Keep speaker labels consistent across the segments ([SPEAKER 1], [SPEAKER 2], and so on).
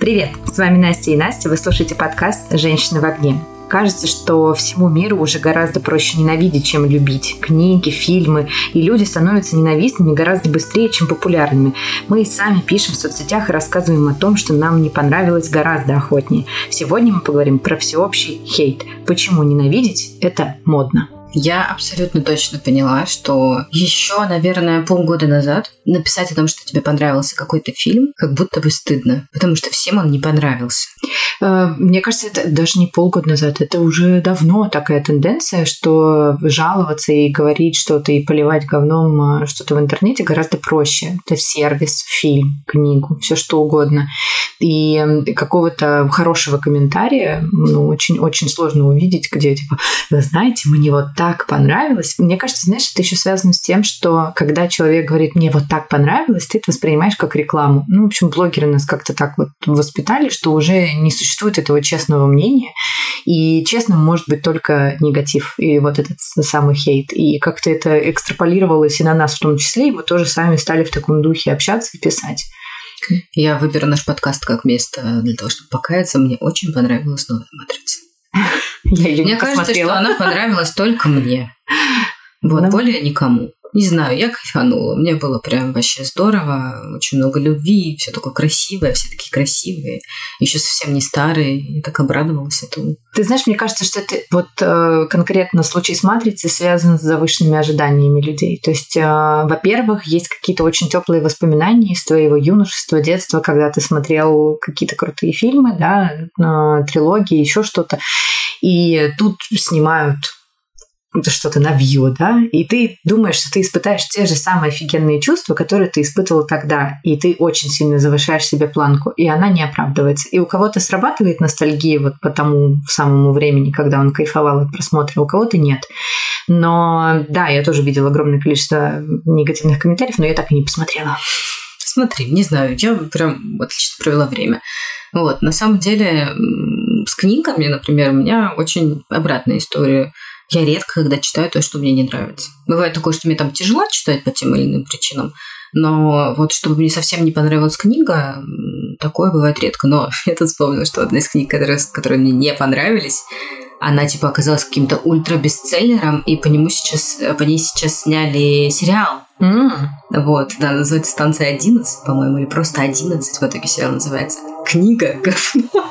[SPEAKER 1] Привет, с вами Настя и Настя, вы слушаете подкаст «Женщины в огне». Кажется, что всему миру уже гораздо проще ненавидеть, чем любить. Книги, фильмы. И люди становятся ненавистными гораздо быстрее, чем популярными. Мы и сами пишем в соцсетях и рассказываем о том, что нам не понравилось гораздо охотнее. Сегодня мы поговорим про всеобщий хейт. Почему ненавидеть – это модно.
[SPEAKER 2] Я абсолютно точно поняла, что еще, наверное, полгода назад написать о том, что тебе понравился какой-то фильм, как будто бы стыдно, потому что всем он не понравился.
[SPEAKER 1] Э, мне кажется, это даже не полгода назад, это уже давно такая тенденция, что жаловаться и говорить что-то и поливать говном э, что-то в интернете гораздо проще. Это сервис, фильм, книгу, все что угодно. И какого-то хорошего комментария ну, очень-очень сложно увидеть, где типа, вы знаете, мне вот так понравилось. Мне кажется, знаешь, это еще связано с тем, что когда человек говорит, мне вот так понравилось, ты это воспринимаешь как рекламу. Ну, в общем, блогеры нас как-то так вот воспитали, что уже не существует этого честного мнения. И честным может быть только негатив и вот этот самый хейт. И как-то это экстраполировалось и на нас в том числе, и мы тоже сами стали в таком духе общаться и писать.
[SPEAKER 2] Я выберу наш подкаст как место для того, чтобы покаяться. Мне очень понравилась новая матрица. Я ее Мне кажется, что она понравилась только мне. Вот, ну. более никому. Не знаю, я кайфанула. Мне было прям вообще здорово. Очень много любви, все такое красивое, все такие красивые. Еще совсем не старые. Я так обрадовалась этому.
[SPEAKER 1] Ты знаешь, мне кажется, что это вот э, конкретно случай с матрицей связан с завышенными ожиданиями людей. То есть, э, во-первых, есть какие-то очень теплые воспоминания из твоего юношества, детства, когда ты смотрел какие-то крутые фильмы, да, э, трилогии, еще что-то. И тут снимают что-то навью, да, и ты думаешь, что ты испытаешь те же самые офигенные чувства, которые ты испытывал тогда, и ты очень сильно завышаешь себе планку, и она не оправдывается. И у кого-то срабатывает ностальгия вот по тому самому времени, когда он кайфовал от просмотра, у кого-то нет. Но да, я тоже видела огромное количество негативных комментариев, но я так и не посмотрела.
[SPEAKER 2] Смотри, не знаю, я прям отлично провела время. Вот, на самом деле, книгами, например, у меня очень обратная история я редко когда читаю то, что мне не нравится. Бывает такое, что мне там тяжело читать по тем или иным причинам, но вот чтобы мне совсем не понравилась книга, такое бывает редко. Но я тут вспомнила, что одна из книг, которые, которые мне не понравились, она типа оказалась каким-то ультра-бестселлером, и по нему сейчас, по ней сейчас сняли сериал. Mm. Вот, да, называется «Станция 11», по-моему, или просто «11», в итоге сериал называется. Книга говно.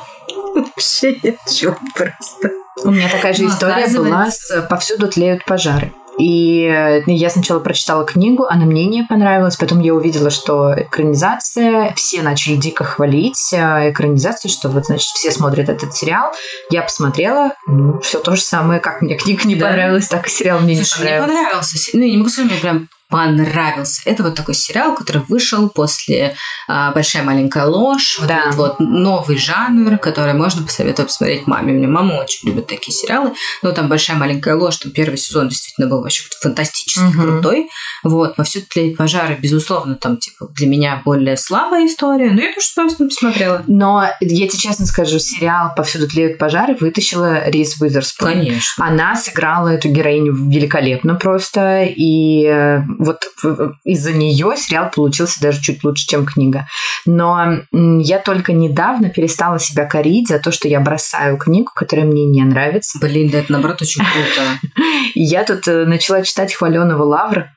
[SPEAKER 2] Вообще ни о чем просто.
[SPEAKER 1] У меня такая же ну, история была с «Повсюду тлеют пожары». И э, я сначала прочитала книгу, она мне не понравилась, потом я увидела, что экранизация, все начали дико хвалить э, экранизацию, что вот, значит, все смотрят этот сериал. Я посмотрела, ну, все то же самое, как мне книга не да. понравилась, так и сериал мне
[SPEAKER 2] Слушай,
[SPEAKER 1] не понравился.
[SPEAKER 2] мне понравился. Ну, я не могу сказать, мне прям понравился. Это вот такой сериал, который вышел после а, «Большая маленькая ложь». Вот да. вот новый жанр, который можно посоветовать посмотреть маме. У меня мама очень любит такие сериалы. Но там «Большая маленькая ложь», там первый сезон действительно был вообще фантастически угу. крутой. Вот, «Повсюду тлеют пожары», безусловно, там типа для меня более слабая история, но я тоже с удовольствием посмотрела.
[SPEAKER 1] Но я тебе честно скажу, сериал «Повсюду тлеют пожары» вытащила Рис Уизерспун.
[SPEAKER 2] Конечно.
[SPEAKER 1] Она сыграла эту героиню великолепно просто, и э, вот из-за нее сериал получился даже чуть лучше, чем книга. Но я только недавно перестала себя корить за то, что я бросаю книгу, которая мне не нравится.
[SPEAKER 2] Блин, да это наоборот очень круто.
[SPEAKER 1] Я тут э, начала читать хваленого Лавра.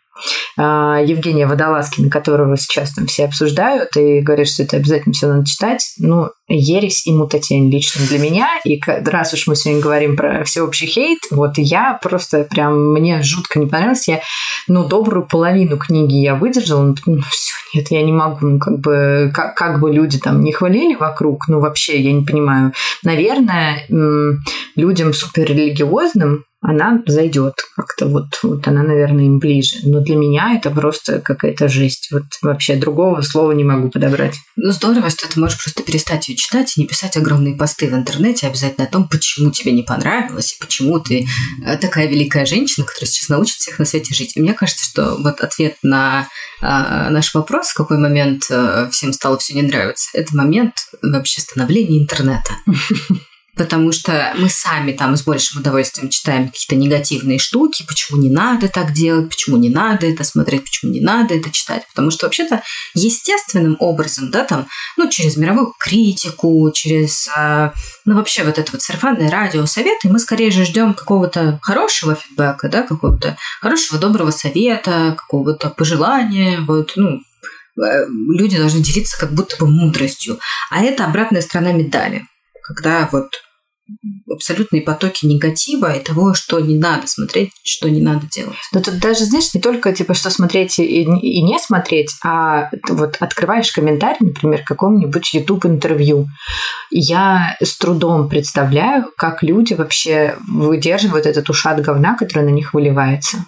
[SPEAKER 1] А, Евгения Водолазкина, которого сейчас там все обсуждают и говорят, что это обязательно все надо читать. Ну, ересь и мутатень лично для меня. И раз уж мы сегодня говорим про всеобщий хейт, вот я просто прям, мне жутко не понравилось. Я, ну, добрую половину книги я выдержала, ну, ну все, нет, я не могу, ну, как бы, как, как бы люди там не хвалили вокруг, ну, вообще, я не понимаю. Наверное, людям суперрелигиозным она зайдет как-то вот, вот она, наверное, им ближе. Но для меня это просто какая-то жесть. Вот вообще другого слова не могу подобрать.
[SPEAKER 2] Ну, здорово, что ты можешь просто перестать ее читать и не писать огромные посты в интернете обязательно о том, почему тебе не понравилось и почему ты э, такая великая женщина, которая сейчас научит всех на свете жить. И мне кажется, что вот ответ на э, наш вопрос, в какой момент э, всем стало все не нравиться, это момент вообще становления интернета. Потому что мы сами там с большим удовольствием читаем какие-то негативные штуки, почему не надо так делать, почему не надо это смотреть, почему не надо это читать, потому что вообще-то естественным образом, да, там, ну, через мировую критику, через, а, ну, вообще вот это вот сарафанное радио, советы, мы скорее же ждем какого-то хорошего фидбэка, да, какого-то хорошего, доброго совета, какого-то пожелания, вот, ну, э, люди должны делиться как будто бы мудростью. А это обратная сторона медали когда вот абсолютные потоки негатива и того, что не надо смотреть, что не надо делать.
[SPEAKER 1] Но тут даже, знаешь, не только типа что смотреть и, и не смотреть, а вот открываешь комментарий, например, какому-нибудь YouTube интервью. Я с трудом представляю, как люди вообще выдерживают этот ушат говна, который на них выливается.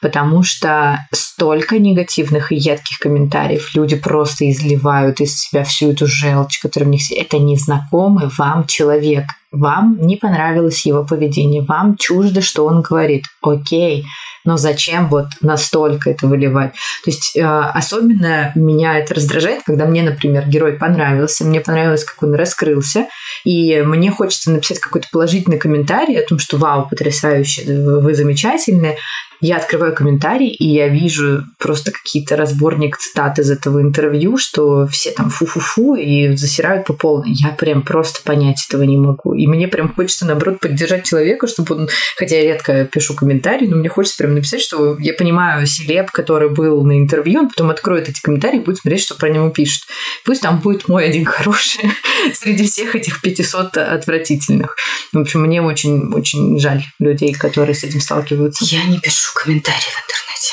[SPEAKER 1] Потому что столько негативных и едких комментариев люди просто изливают из себя всю эту желчь, которая в них... Это незнакомый вам человек вам не понравилось его поведение, вам чуждо, что он говорит. Окей, но зачем вот настолько это выливать? То есть э, особенно меня это раздражает, когда мне, например, герой понравился, мне понравилось, как он раскрылся, и мне хочется написать какой-то положительный комментарий о том, что вау, потрясающе, вы замечательные, я открываю комментарий, и я вижу просто какие-то разборник цитат из этого интервью, что все там фу-фу-фу и засирают по полной. Я прям просто понять этого не могу. И мне прям хочется, наоборот, поддержать человека, чтобы он... Хотя я редко пишу комментарии, но мне хочется прям написать, что я понимаю селеб, который был на интервью, он потом откроет эти комментарии и будет смотреть, что про него пишут. Пусть там будет мой один хороший среди всех этих 500 отвратительных. В общем, мне очень-очень жаль людей, которые с этим сталкиваются.
[SPEAKER 2] Я не пишу пишу комментарии в интернете.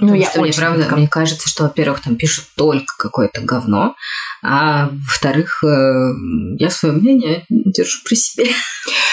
[SPEAKER 1] Ну,
[SPEAKER 2] Потому
[SPEAKER 1] я
[SPEAKER 2] что мне,
[SPEAKER 1] очень
[SPEAKER 2] правда,
[SPEAKER 1] редко.
[SPEAKER 2] мне кажется, что, во-первых, там пишут только какое-то говно, а во-вторых, э, я свое мнение держу при себе.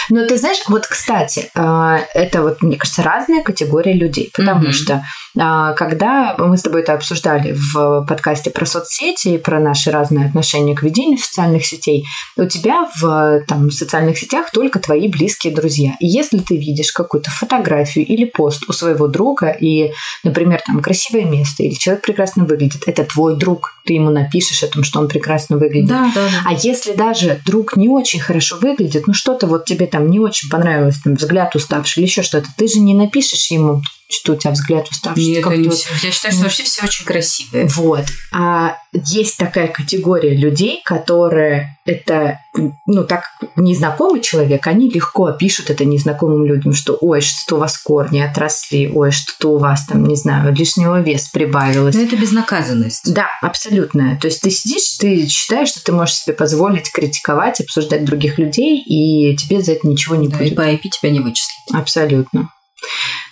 [SPEAKER 1] Но ты знаешь, вот, кстати, э, это вот, мне кажется, разная категория людей, потому
[SPEAKER 2] Мгм.
[SPEAKER 1] что когда мы с тобой это обсуждали в подкасте про соцсети и про наши разные отношения к ведению социальных сетей, у тебя в там, социальных сетях только твои близкие друзья. И если ты видишь какую-то фотографию или пост у своего друга, и, например, там красивое место, или человек прекрасно выглядит, это твой друг, ты ему напишешь о том, что он прекрасно выглядит.
[SPEAKER 2] Да, да,
[SPEAKER 1] А если даже друг не очень хорошо выглядит, ну что-то вот тебе там не очень понравилось, там взгляд уставший или еще что-то, ты же не напишешь ему, что у тебя взгляд уставший.
[SPEAKER 2] Нет,
[SPEAKER 1] как
[SPEAKER 2] не
[SPEAKER 1] вот-
[SPEAKER 2] всё. Я считаю, что вообще все очень красивые.
[SPEAKER 1] Вот. А есть такая категория людей, которые это, ну, так, незнакомый человек, они легко пишут это незнакомым людям, что, ой, что-то у вас корни отросли, ой, что-то у вас там, не знаю, лишнего вес прибавилось.
[SPEAKER 2] Но это безнаказанность.
[SPEAKER 1] Да, абсолютно. То есть ты сидишь, ты считаешь, что ты можешь себе позволить критиковать, обсуждать других людей, и тебе за это ничего не
[SPEAKER 2] Да, и
[SPEAKER 1] будет.
[SPEAKER 2] по IP тебя не вычислят.
[SPEAKER 1] Абсолютно.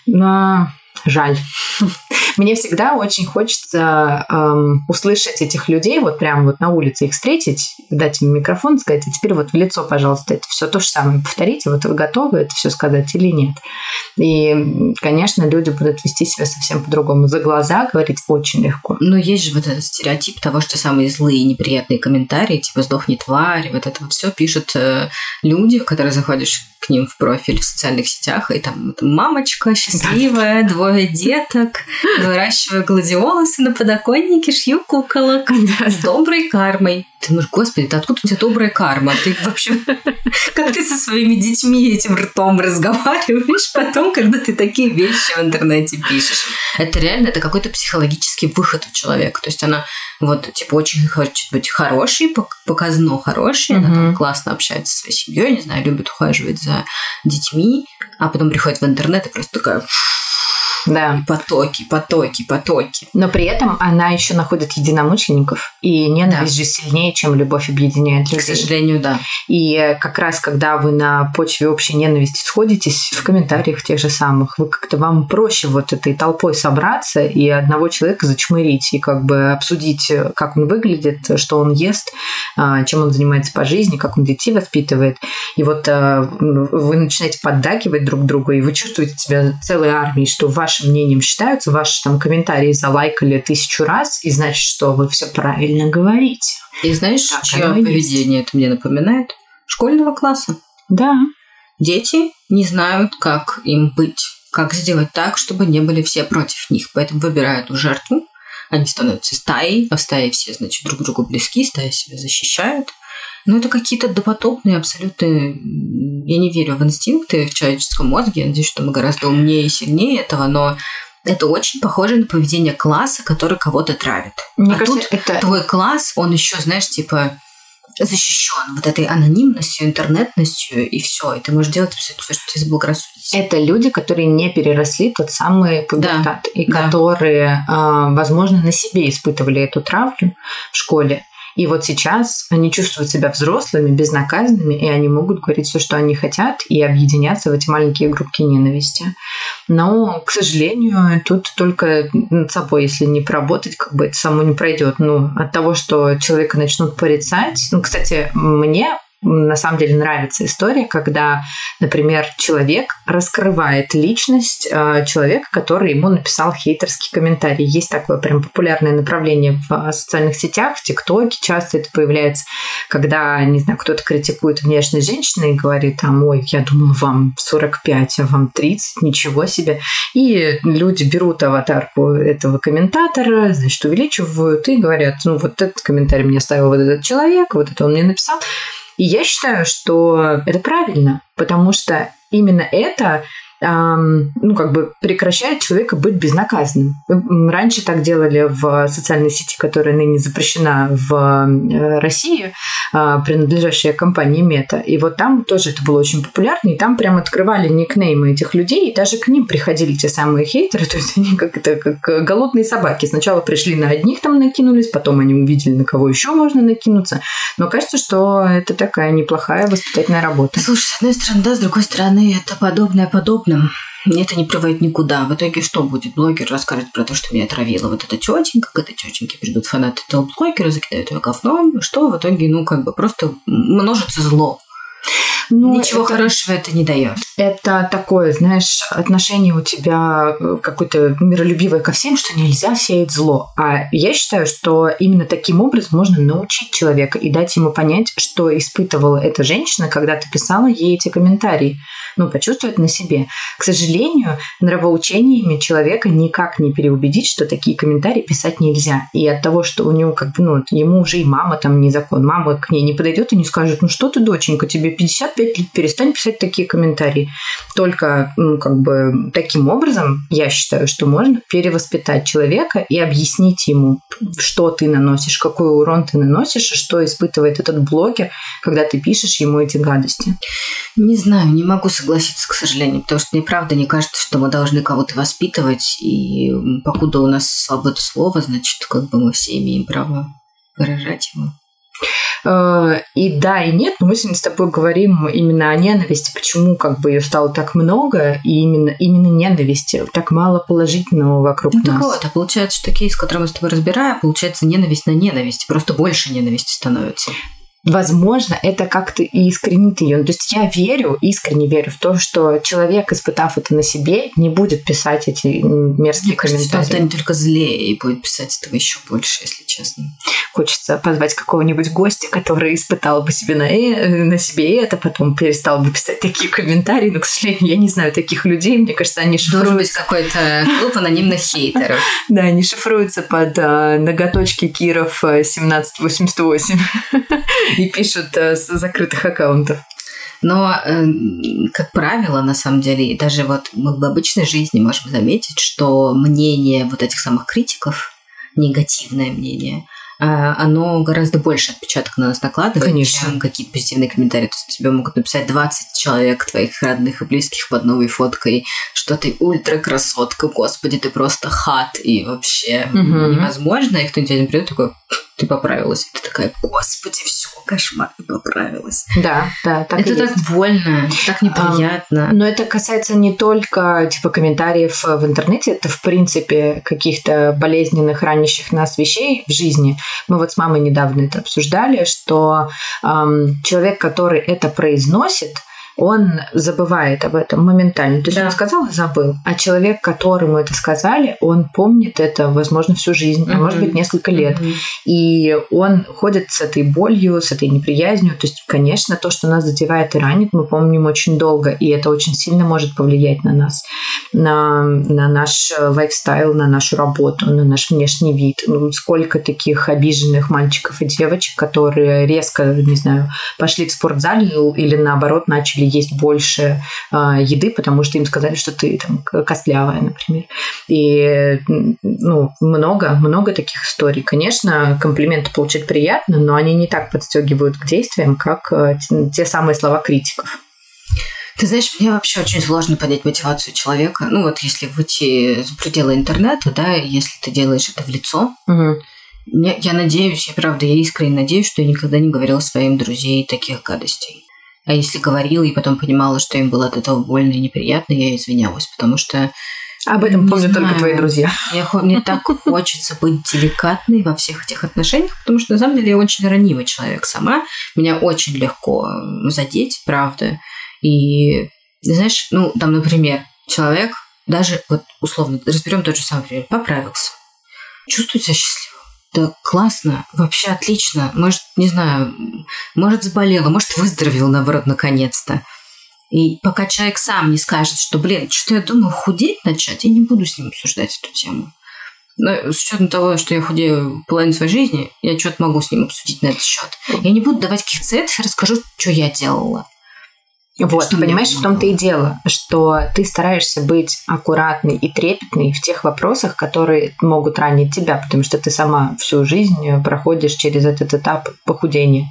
[SPEAKER 1] Но жаль. Мне всегда очень хочется эм, услышать этих людей, вот прям вот на улице их встретить, дать им микрофон, сказать, а теперь вот в лицо, пожалуйста, это все то же самое повторите, вот вы готовы это все сказать или нет. И, конечно, люди будут вести себя совсем по-другому. За глаза говорить очень легко.
[SPEAKER 2] Но есть же вот этот стереотип того, что самые злые и неприятные комментарии, типа «сдохни тварь», вот это вот все пишут э, люди, которые заходишь к ним в профиль в социальных сетях, и там мамочка счастливая, двое деток, выращиваю гладиолусы на подоконнике, шью куколок с доброй кармой. Ты думаешь, господи, да откуда у тебя добрая карма? Ты вообще... Как ты со своими детьми этим ртом разговариваешь потом, когда ты такие вещи в интернете пишешь? Это реально, это какой-то психологический выход у человека. То есть она вот, типа, очень хочет быть хорошей, пок- показно хорошей, она там классно общается со своей семьей, не знаю, любит ухаживать за детьми, а потом приходит в интернет и просто такая
[SPEAKER 1] Да.
[SPEAKER 2] потоки, потоки, потоки.
[SPEAKER 1] Но при этом она еще находит единомышленников, и ненависть же сильнее, чем любовь объединяет
[SPEAKER 2] К
[SPEAKER 1] людей.
[SPEAKER 2] сожалению, да.
[SPEAKER 1] И как раз, когда вы на почве общей ненависти сходитесь в комментариях тех же самых, вы как-то вам проще вот этой толпой собраться и одного человека зачмырить и как бы обсудить, как он выглядит, что он ест, а, чем он занимается по жизни, как он детей воспитывает. И вот э, вы начинаете поддакивать друг другу, и вы чувствуете себя целой армией, что вашим мнением считаются, ваши там комментарии залайкали тысячу раз, и значит, что вы все правильно говорите.
[SPEAKER 2] И знаешь,
[SPEAKER 1] Так,
[SPEAKER 2] чье
[SPEAKER 1] и есть.
[SPEAKER 2] поведение это мне напоминает? Школьного класса.
[SPEAKER 1] Да,
[SPEAKER 2] Дети не знают, как им быть, как сделать так, чтобы не были все против них. Поэтому выбирают жертву. Они становятся стаей, а в стае все, значит, друг другу близки, стая себя защищает. Ну, это какие-то допотопные абсолютно... Я не верю в инстинкты в человеческом мозге. Я надеюсь, что мы гораздо умнее и сильнее этого, но это очень похоже на поведение класса, который кого-то травит.
[SPEAKER 1] Мне
[SPEAKER 2] а
[SPEAKER 1] кажется,
[SPEAKER 2] тут
[SPEAKER 1] это...
[SPEAKER 2] твой класс, он еще, знаешь, типа защищен вот этой анонимностью, интернетностью, и все. И ты можешь делать все, что тебе заблагорассудится.
[SPEAKER 1] Это люди, которые не переросли тот самый пубертат,
[SPEAKER 2] Да,
[SPEAKER 1] и
[SPEAKER 2] да.
[SPEAKER 1] которые, а, возможно, на себе испытывали эту травлю в школе. И вот сейчас они чувствуют себя взрослыми, безнаказанными, и они могут говорить все, что они хотят, и объединяться в эти маленькие группки ненависти. Но, к сожалению, тут только над собой, если не поработать, как бы это само не пройдет. Ну, от того, что человека начнут порицать. Ну, кстати, мне на самом деле нравится история, когда, например, человек раскрывает личность э, человека, который ему написал хейтерский комментарий. Есть такое прям популярное направление в э, социальных сетях, в ТикТоке часто это появляется, когда, не знаю, кто-то критикует внешность женщины и говорит, там, ой, я думала, вам 45, а вам 30, ничего себе. И люди берут аватарку этого комментатора, значит, увеличивают и говорят, ну, вот этот комментарий мне оставил вот этот человек, вот это он мне написал. И я считаю, что это правильно, потому что именно это ну, как бы прекращает человека быть безнаказанным. Раньше так делали в социальной сети, которая ныне запрещена в э, России, э, принадлежащая компании Мета. И вот там тоже это было очень популярно, и там прям открывали никнеймы этих людей, и даже к ним приходили те самые хейтеры, то есть они как это как голодные собаки. Сначала пришли на одних там накинулись, потом они увидели, на кого еще можно накинуться. Но кажется, что это такая неплохая воспитательная работа.
[SPEAKER 2] Слушай, с одной стороны, да, с другой стороны, это подобное подобным. Это не приводит никуда. В итоге что будет? Блогер расскажет про то, что меня отравила вот эта тетенька, когда тетеньки придут фанаты этого блогера, закидают ее говном, что в итоге, ну, как бы просто множится зло.
[SPEAKER 1] Ну,
[SPEAKER 2] Ничего
[SPEAKER 1] это-
[SPEAKER 2] хорошего это не дает.
[SPEAKER 1] Это такое, знаешь, отношение у тебя э, какое-то миролюбивое ко всем, что нельзя сеять зло. А я считаю, что именно таким образом можно научить человека и дать ему понять, что испытывала эта женщина, когда ты писала ей эти комментарии. Ну, почувствовать на себе. К сожалению, нравоучениями человека никак не переубедить, что такие комментарии писать нельзя. И от того, что у него как бы, ну, ему уже и мама там не закон, мама к ней не подойдет и не скажет, ну что ты, доченька, тебе 55 лет, перестань писать такие комментарии. Только, ну, как бы, таким образом, я считаю, что можно перевоспитать человека и объяснить ему, что ты наносишь, какой урон ты наносишь, и что испытывает этот блогер, когда ты пишешь ему эти гадости.
[SPEAKER 2] Не знаю, не могу согласиться, к сожалению, потому что мне правда не кажется, что мы должны кого-то воспитывать, и покуда у нас свобода слова, значит, как бы мы все имеем право выражать его.
[SPEAKER 1] Э, И да, и нет, но мы сегодня с тобой говорим именно о ненависти, почему как бы ее стало так много, и именно, именно ненависти, так мало положительного вокруг
[SPEAKER 2] Ну, так
[SPEAKER 1] нас.
[SPEAKER 2] вот, а получается, что кейс, который мы с тобой разбираем, получается ненависть на ненависть, просто больше ненависти становится.
[SPEAKER 1] Возможно, это как-то и искренит ее. То есть я верю, искренне верю в то, что человек, испытав это на себе, не будет писать эти мерзкие
[SPEAKER 2] Мне кажется, что он
[SPEAKER 1] комментарии.
[SPEAKER 2] только злее и будет писать этого еще больше, если честно.
[SPEAKER 1] Хочется позвать какого-нибудь гостя, который испытал бы себе на, э- на себе это, потом перестал бы писать такие комментарии. Но, к сожалению, я не знаю таких людей. Мне кажется, они
[SPEAKER 2] Должен быть
[SPEAKER 1] шифруются,
[SPEAKER 2] какой-то клуб анонимных хейтеров.
[SPEAKER 1] да, они шифруются под а, ноготочки Киров а, 1788 и пишут а, с закрытых аккаунтов.
[SPEAKER 2] Но, э, как правило, на самом деле, и даже вот мы в обычной жизни можем заметить, что мнение вот этих самых критиков, негативное мнение, э, оно гораздо больше отпечаток на нас накладывает,
[SPEAKER 1] Конечно.
[SPEAKER 2] чем какие-то позитивные комментарии. То есть тебе могут написать 20 человек твоих родных и близких под новой фоткой, что ты ультра красотка, господи, ты просто хат, и вообще
[SPEAKER 1] Мгм.
[SPEAKER 2] невозможно. И кто-нибудь один придет такой, ты поправилась. И ты такая, господи, все, кошмар, ты поправилась.
[SPEAKER 1] Да, да, так
[SPEAKER 2] это
[SPEAKER 1] и
[SPEAKER 2] так
[SPEAKER 1] есть.
[SPEAKER 2] больно, так неприятно.
[SPEAKER 1] Но это касается не только типа комментариев в интернете, это в принципе каких-то болезненных, ранящих нас вещей в жизни. Мы вот с мамой недавно это обсуждали, что эм, человек, который это произносит, он забывает об этом моментально. То есть
[SPEAKER 2] Да.
[SPEAKER 1] он сказал и забыл. А человек, которому это сказали, он помнит это, возможно, всю жизнь, а
[SPEAKER 2] Мгм.
[SPEAKER 1] может быть, несколько лет.
[SPEAKER 2] Мгм.
[SPEAKER 1] И он ходит с этой болью, с этой неприязнью. То есть, конечно, то, что нас задевает и ранит, мы помним очень долго, и это очень сильно может повлиять на нас, на, на наш э, лайфстайл, на нашу работу, на наш внешний вид. Ну, сколько таких обиженных мальчиков и девочек, которые резко, не знаю, пошли в спортзал или наоборот начали есть больше э, еды, потому что им сказали, что ты там костлявая, например. И ну, много, много таких историй. Конечно, комплименты получать приятно, но они не так подстегивают к действиям, как э, те- самые слова критиков.
[SPEAKER 2] Ты знаешь, мне вообще очень сложно понять мотивацию человека. Ну вот если выйти за пределы интернета, да, если ты делаешь это в лицо,
[SPEAKER 1] Мгм.
[SPEAKER 2] я, я надеюсь, я правда, я искренне надеюсь, что я никогда не говорила своим друзей таких гадостей. А если говорила и потом понимала, что им было от этого больно и неприятно, я извинялась, потому что
[SPEAKER 1] Об этом помнят только
[SPEAKER 2] знаю.
[SPEAKER 1] твои друзья.
[SPEAKER 2] мне, мне так хочется быть деликатной во всех этих отношениях, потому что на самом деле я очень ранимый человек сама. Меня очень легко задеть, правда. И, знаешь, ну, там, например, человек, даже вот условно, разберем тот же самый пример, поправился. Чувствует себя счастливым. Да классно, вообще отлично. Может, не знаю, может, заболела, может, выздоровел, наоборот, наконец-то. И пока человек сам не скажет, что, блин, что я думаю, худеть начать, я не буду с ним обсуждать эту тему. Но с учетом того, что я худею половину своей жизни, я что-то могу с ним обсудить на этот счет. Я не буду давать каких советов, я расскажу, что я делала.
[SPEAKER 1] Вот,
[SPEAKER 2] Что
[SPEAKER 1] понимаешь, в том-то и дело, что ты стараешься быть аккуратной и трепетной в тех вопросах, которые могут ранить тебя, потому что ты сама всю жизнь проходишь через этот этап похудения.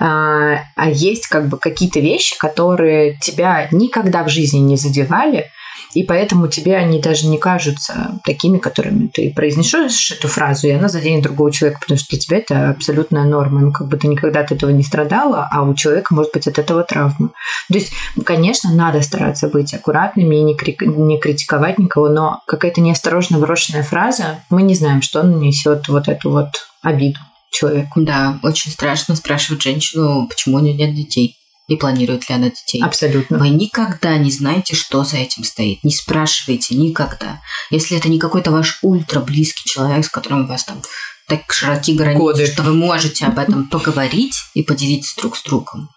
[SPEAKER 1] А, а есть как бы какие-то вещи, которые тебя никогда в жизни не задевали, и поэтому тебе они даже не кажутся такими, которыми ты произнесешь эту фразу, и она заденет другого человека, потому что для тебя это абсолютная норма. Ну, как бы ты никогда от этого не страдала, а у человека может быть от этого травма. То есть, конечно, надо стараться быть аккуратными и не, крик- не критиковать никого, но какая-то неосторожно брошенная фраза, мы не знаем, что нанесет вот эту вот обиду человеку.
[SPEAKER 2] Да, очень страшно спрашивать женщину, почему у нее нет детей и планирует ли она детей.
[SPEAKER 1] Абсолютно.
[SPEAKER 2] Вы никогда не знаете, что за этим стоит. Не спрашивайте никогда. Если это не какой-то ваш ультра близкий человек, с которым у вас там так широки границы,
[SPEAKER 1] Годы.
[SPEAKER 2] что вы можете об этом поговорить и поделиться друг с другом,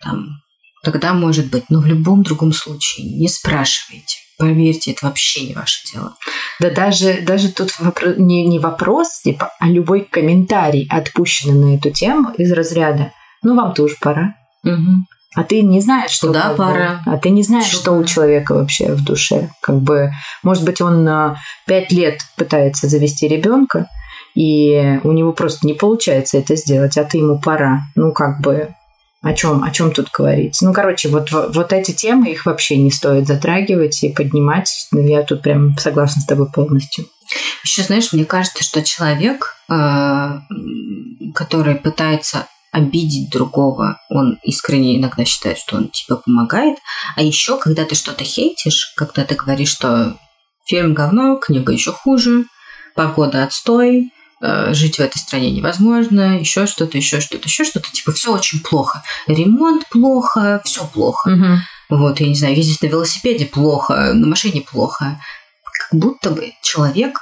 [SPEAKER 2] там, тогда может быть. Но в любом другом случае не спрашивайте. Поверьте, это вообще не ваше дело.
[SPEAKER 1] Да даже, даже тут вопро- не, не вопрос, типа, а любой комментарий, отпущенный на эту тему из разряда «ну, вам тоже пора». А ты не знаешь, что
[SPEAKER 2] Куда
[SPEAKER 1] бы-
[SPEAKER 2] пора?
[SPEAKER 1] а ты не знаешь,
[SPEAKER 2] Чё
[SPEAKER 1] что у человека вообще в душе. Как бы, может быть, он а, пять лет пытается завести ребенка, и у него просто не получается это сделать, а ты ему пора. Ну, как бы, о чем, о чем тут говорить? Ну, короче, вот, вот эти темы, их вообще не стоит затрагивать и поднимать. Я тут прям согласна с тобой полностью.
[SPEAKER 2] Еще, знаешь, мне кажется, что человек, э, который пытается обидеть другого, он искренне иногда считает, что он тебе помогает. А еще, когда ты что-то хейтишь, когда ты говоришь, что фильм говно, книга еще хуже, погода отстой, э, жить в этой стране невозможно, еще что-то, еще что-то, еще что-то, типа все очень плохо. Ремонт плохо, все плохо. Вот, я не знаю, ездить на велосипеде плохо, на машине плохо. Как будто бы человек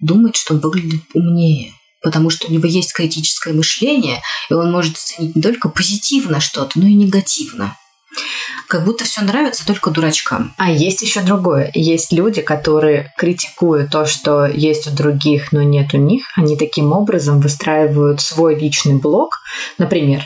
[SPEAKER 2] думает, что он выглядит умнее. Потому что у него есть критическое мышление, и он может оценить не только позитивно что-то, но и негативно. Как будто все нравится только дурачкам.
[SPEAKER 1] А есть еще другое. Есть люди, которые критикуют то, что есть у других, но нет у них. Они таким образом выстраивают свой личный блог. Например,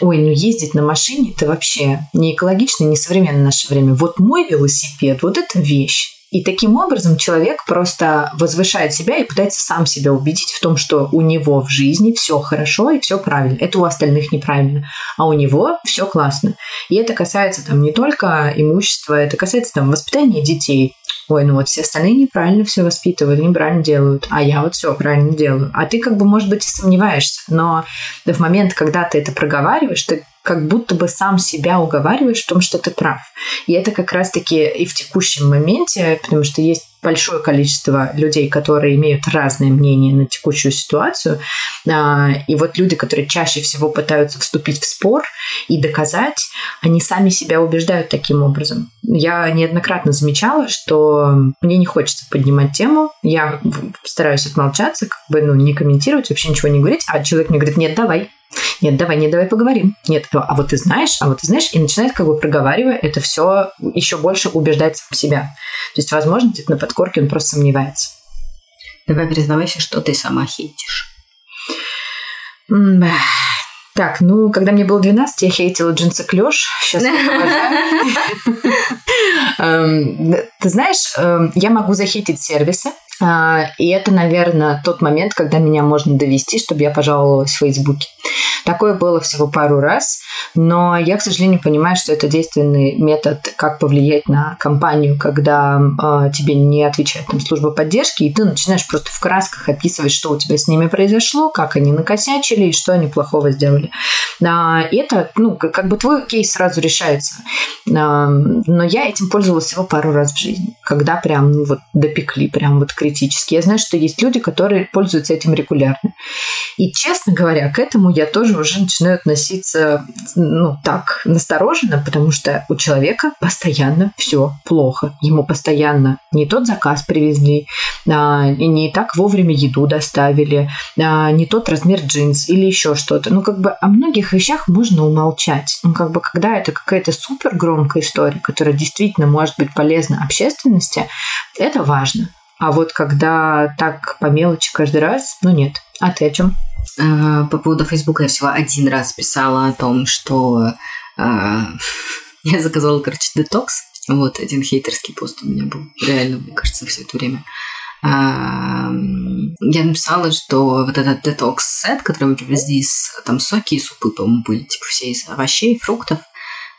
[SPEAKER 1] ой, ну ездить на машине это вообще не экологично, не современно в наше время. Вот мой велосипед, вот это вещь. И таким образом человек просто возвышает себя и пытается сам себя убедить в том, что у него в жизни все хорошо и все правильно. Это у остальных неправильно, а у него все классно. И это касается там не только имущества, это касается там воспитания детей. Ой, ну вот все остальные неправильно все воспитывают, неправильно делают, а я вот все правильно делаю. А ты как бы, может быть, и сомневаешься, но в момент, когда ты это проговариваешь, ты как будто бы сам себя уговариваешь в том, что ты прав. И это как раз-таки и в текущем моменте, потому что есть большое количество людей, которые имеют разные мнения на текущую ситуацию. А, и вот люди, которые чаще всего пытаются вступить в спор и доказать, они сами себя убеждают таким образом. Я неоднократно замечала, что мне не хочется поднимать тему, я стараюсь отмолчаться, как бы ну, не комментировать, вообще ничего не говорить, а человек мне говорит, нет, давай, нет, давай, не давай поговорим. Нет, а вот ты знаешь, а вот ты знаешь, и начинает как бы проговаривая это все еще больше убеждать сам себя. То есть, возможно, где-то на подкорке он просто сомневается.
[SPEAKER 2] Давай признавайся, что ты сама хейтишь.
[SPEAKER 1] Так, ну, когда мне было 12, я хейтила джинсы клеш. Сейчас эм, Ты знаешь, эм, я могу захейтить сервисы, и это, наверное, тот момент, когда меня можно довести, чтобы я пожаловалась в Фейсбуке. Такое было всего пару раз, но я, к сожалению, понимаю, что это действенный метод, как повлиять на компанию, когда э, тебе не отвечает там служба поддержки, и ты начинаешь просто в красках описывать, что у тебя с ними произошло, как они накосячили и что они плохого сделали. А, это, ну, как бы твой кейс сразу решается. А, но я этим пользовалась всего пару раз в жизни, когда прям ну, вот допекли, прям вот критично критически. Я знаю, что есть люди, которые пользуются этим регулярно. И, честно говоря, к этому я тоже уже начинаю относиться, ну, так, настороженно, потому что у человека постоянно все плохо. Ему постоянно не тот заказ привезли, а, не так вовремя еду доставили, а, не тот размер джинс или еще что-то. Ну, как бы о многих вещах можно умолчать. Ну, как бы когда это какая-то супер громкая история, которая действительно может быть полезна общественности, это важно. А вот когда так по мелочи каждый раз, ну нет. А ты о чем?
[SPEAKER 2] А, по поводу Фейсбука я всего один раз писала о том, что а, я заказала, короче, детокс. Вот один хейтерский пост у меня был. Реально, мне кажется, все это время. Я написала, что вот этот детокс-сет, который у тебя здесь, там соки и супы, по-моему, были, типа все из овощей, фруктов,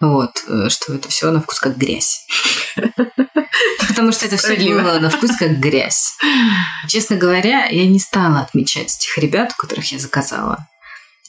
[SPEAKER 2] вот, э, что это все на вкус как грязь. Потому что это все было на вкус как грязь. Честно говоря, я не стала отмечать этих ребят, которых я заказала.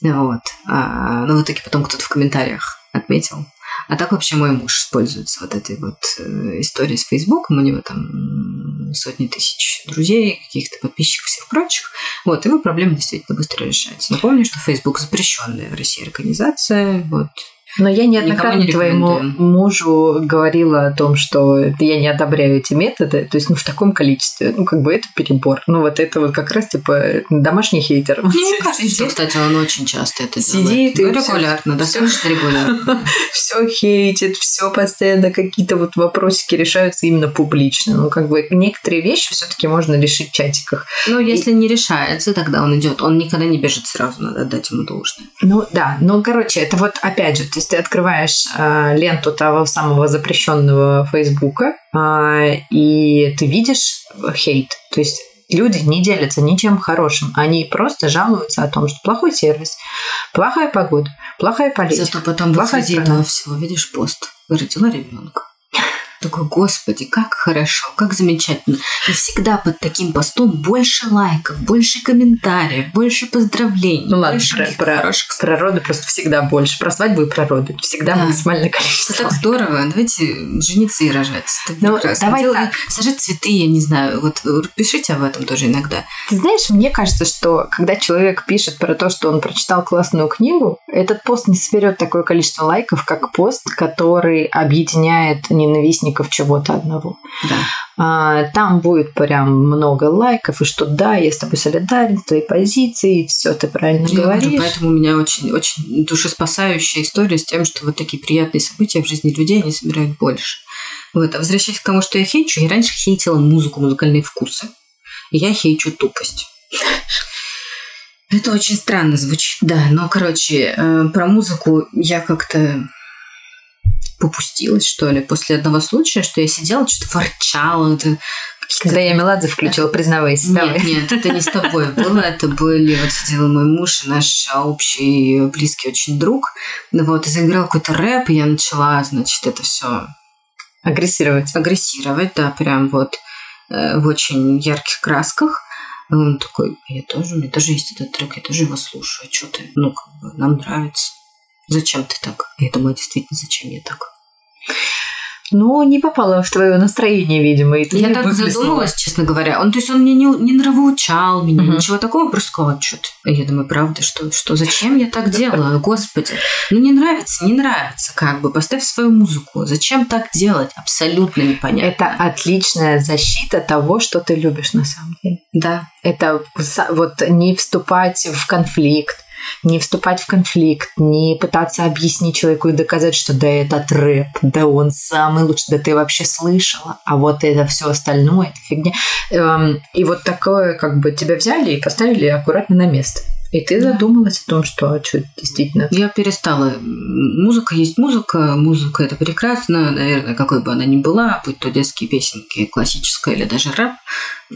[SPEAKER 2] Вот. А, ну, в итоге потом кто-то в комментариях отметил. А так вообще мой муж пользуется вот этой вот э, историей с Фейсбуком. У него там сотни тысяч друзей, каких-то подписчиков, всех прочих. Вот, его проблема действительно быстро решается. Напомню, что Facebook запрещенная в России организация. Вот,
[SPEAKER 1] но я неоднократно не твоему мужу говорила о том, что я не одобряю эти методы, то есть ну, в таком количестве, ну как бы это перебор. Ну вот это вот как раз типа домашний хейтер.
[SPEAKER 2] Мне кажется, кстати, он очень часто это
[SPEAKER 1] Сидит
[SPEAKER 2] делает. И регулярно, достаточно регулярно.
[SPEAKER 1] Все хейтит, все постоянно какие-то вот вопросики решаются именно публично. Ну как бы некоторые вещи все-таки можно решить в чатиках.
[SPEAKER 2] Ну если не решается, тогда он идет. Он никогда не бежит сразу, надо дать ему должное.
[SPEAKER 1] Ну да, ну короче, это вот опять же, есть ты открываешь э, ленту того самого запрещенного Фейсбука, э, и ты видишь хейт. То есть люди не делятся ничем хорошим. Они просто жалуются о том, что плохой сервис, плохая погода, плохая политика.
[SPEAKER 2] Зато потом плохая этого всего видишь пост. Родила ребенка. Такой, господи, как хорошо, как замечательно. И всегда под таким постом больше лайков, больше комментариев, больше поздравлений.
[SPEAKER 1] Ну ладно, про, про, хороших... про роды просто всегда больше. Про свадьбу и про роды. Всегда да. максимальное количество.
[SPEAKER 2] Это так здорово. Давайте жениться и рожать. Это ну, прекрасно. Давай Делай, так. Сажать цветы, я не знаю. Вот пишите об этом тоже иногда.
[SPEAKER 1] Ты знаешь, мне кажется, что когда человек пишет про то, что он прочитал классную книгу, этот пост не соберет такое количество лайков, как пост, который объединяет ненавистников участников чего-то одного.
[SPEAKER 2] Да.
[SPEAKER 1] А, там будет прям много лайков, и что да, я с тобой солидарен, с твоей позиции, все ты правильно я говоришь. Говорю,
[SPEAKER 2] поэтому у меня очень, очень душеспасающая история с тем, что вот такие приятные события в жизни людей, они собирают больше. Вот. А возвращаясь к тому, что я хейчу, я раньше хейтила музыку, музыкальные вкусы. И я хейчу тупость. Это очень странно звучит, да. Но, короче, э, про музыку я как-то попустилась, что ли, после одного случая, что я сидела, что-то ворчала. Это
[SPEAKER 1] когда я Меладзе включила, признавайся.
[SPEAKER 2] Нет, давай. нет, это не с тобой было. Это были, вот сидел мой муж, наш общий близкий очень друг. Ну вот, и заиграл какой-то рэп, и я начала, значит, это все
[SPEAKER 1] агрессировать.
[SPEAKER 2] Агрессировать, да, прям вот э, в очень ярких красках. И он такой, я тоже, у меня тоже есть этот трек, я тоже его слушаю. А что ты? Ну, как бы, нам нравится. Зачем ты так? Я думаю, действительно, зачем я так?
[SPEAKER 1] Ну, не попала в твое настроение, видимо. И ты
[SPEAKER 2] Я так
[SPEAKER 1] выплеснула.
[SPEAKER 2] задумалась, честно говоря. Он, то есть он мне не, не нравоучал меня,
[SPEAKER 1] Мгм.
[SPEAKER 2] ничего такого, просто сказал, что ты. Я думаю, правда, что, что, зачем я так делаю, господи. Ну, не нравится, не нравится, как бы. Поставь свою музыку. Зачем так делать? Абсолютно непонятно.
[SPEAKER 1] Это отличная защита того, что ты любишь на самом деле.
[SPEAKER 2] Да.
[SPEAKER 1] Это вот не вступать в конфликт, не вступать в конфликт, не пытаться объяснить человеку и доказать, что да, этот рэп, да он самый лучший, да ты вообще слышала, а вот это все остальное, это фигня. Эм, И вот такое, как бы тебя взяли и поставили аккуратно на место. И ты задумалась о том, что, а что действительно
[SPEAKER 2] Я перестала. Музыка есть музыка, музыка это прекрасно, наверное, какой бы она ни была, будь то детские песенки, классическая или даже рэп,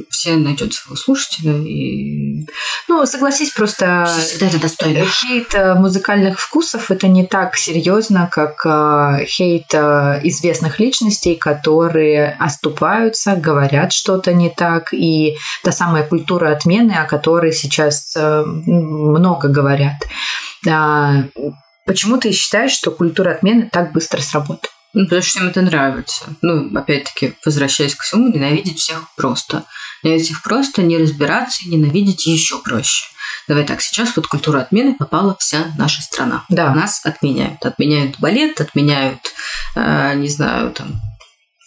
[SPEAKER 2] все найдет своего слушателя и
[SPEAKER 1] Ну, согласись, просто
[SPEAKER 2] всегда это достойно.
[SPEAKER 1] хейт э, музыкальных вкусов это не так серьезно, как э, хейт э, известных личностей, которые оступаются, говорят что-то не так, и та самая культура отмены, о которой сейчас много говорят. А, Почему ты считаешь, что культура отмены так быстро сработала?
[SPEAKER 2] Ну, потому что всем это нравится. Ну, опять-таки, возвращаясь к всему, ненавидеть всех просто. Ненавидеть их просто, не разбираться и ненавидеть еще проще. Давай так, сейчас под культуру отмены попала вся наша страна.
[SPEAKER 1] Да.
[SPEAKER 2] Нас отменяют. Отменяют балет, отменяют, э, не знаю, там,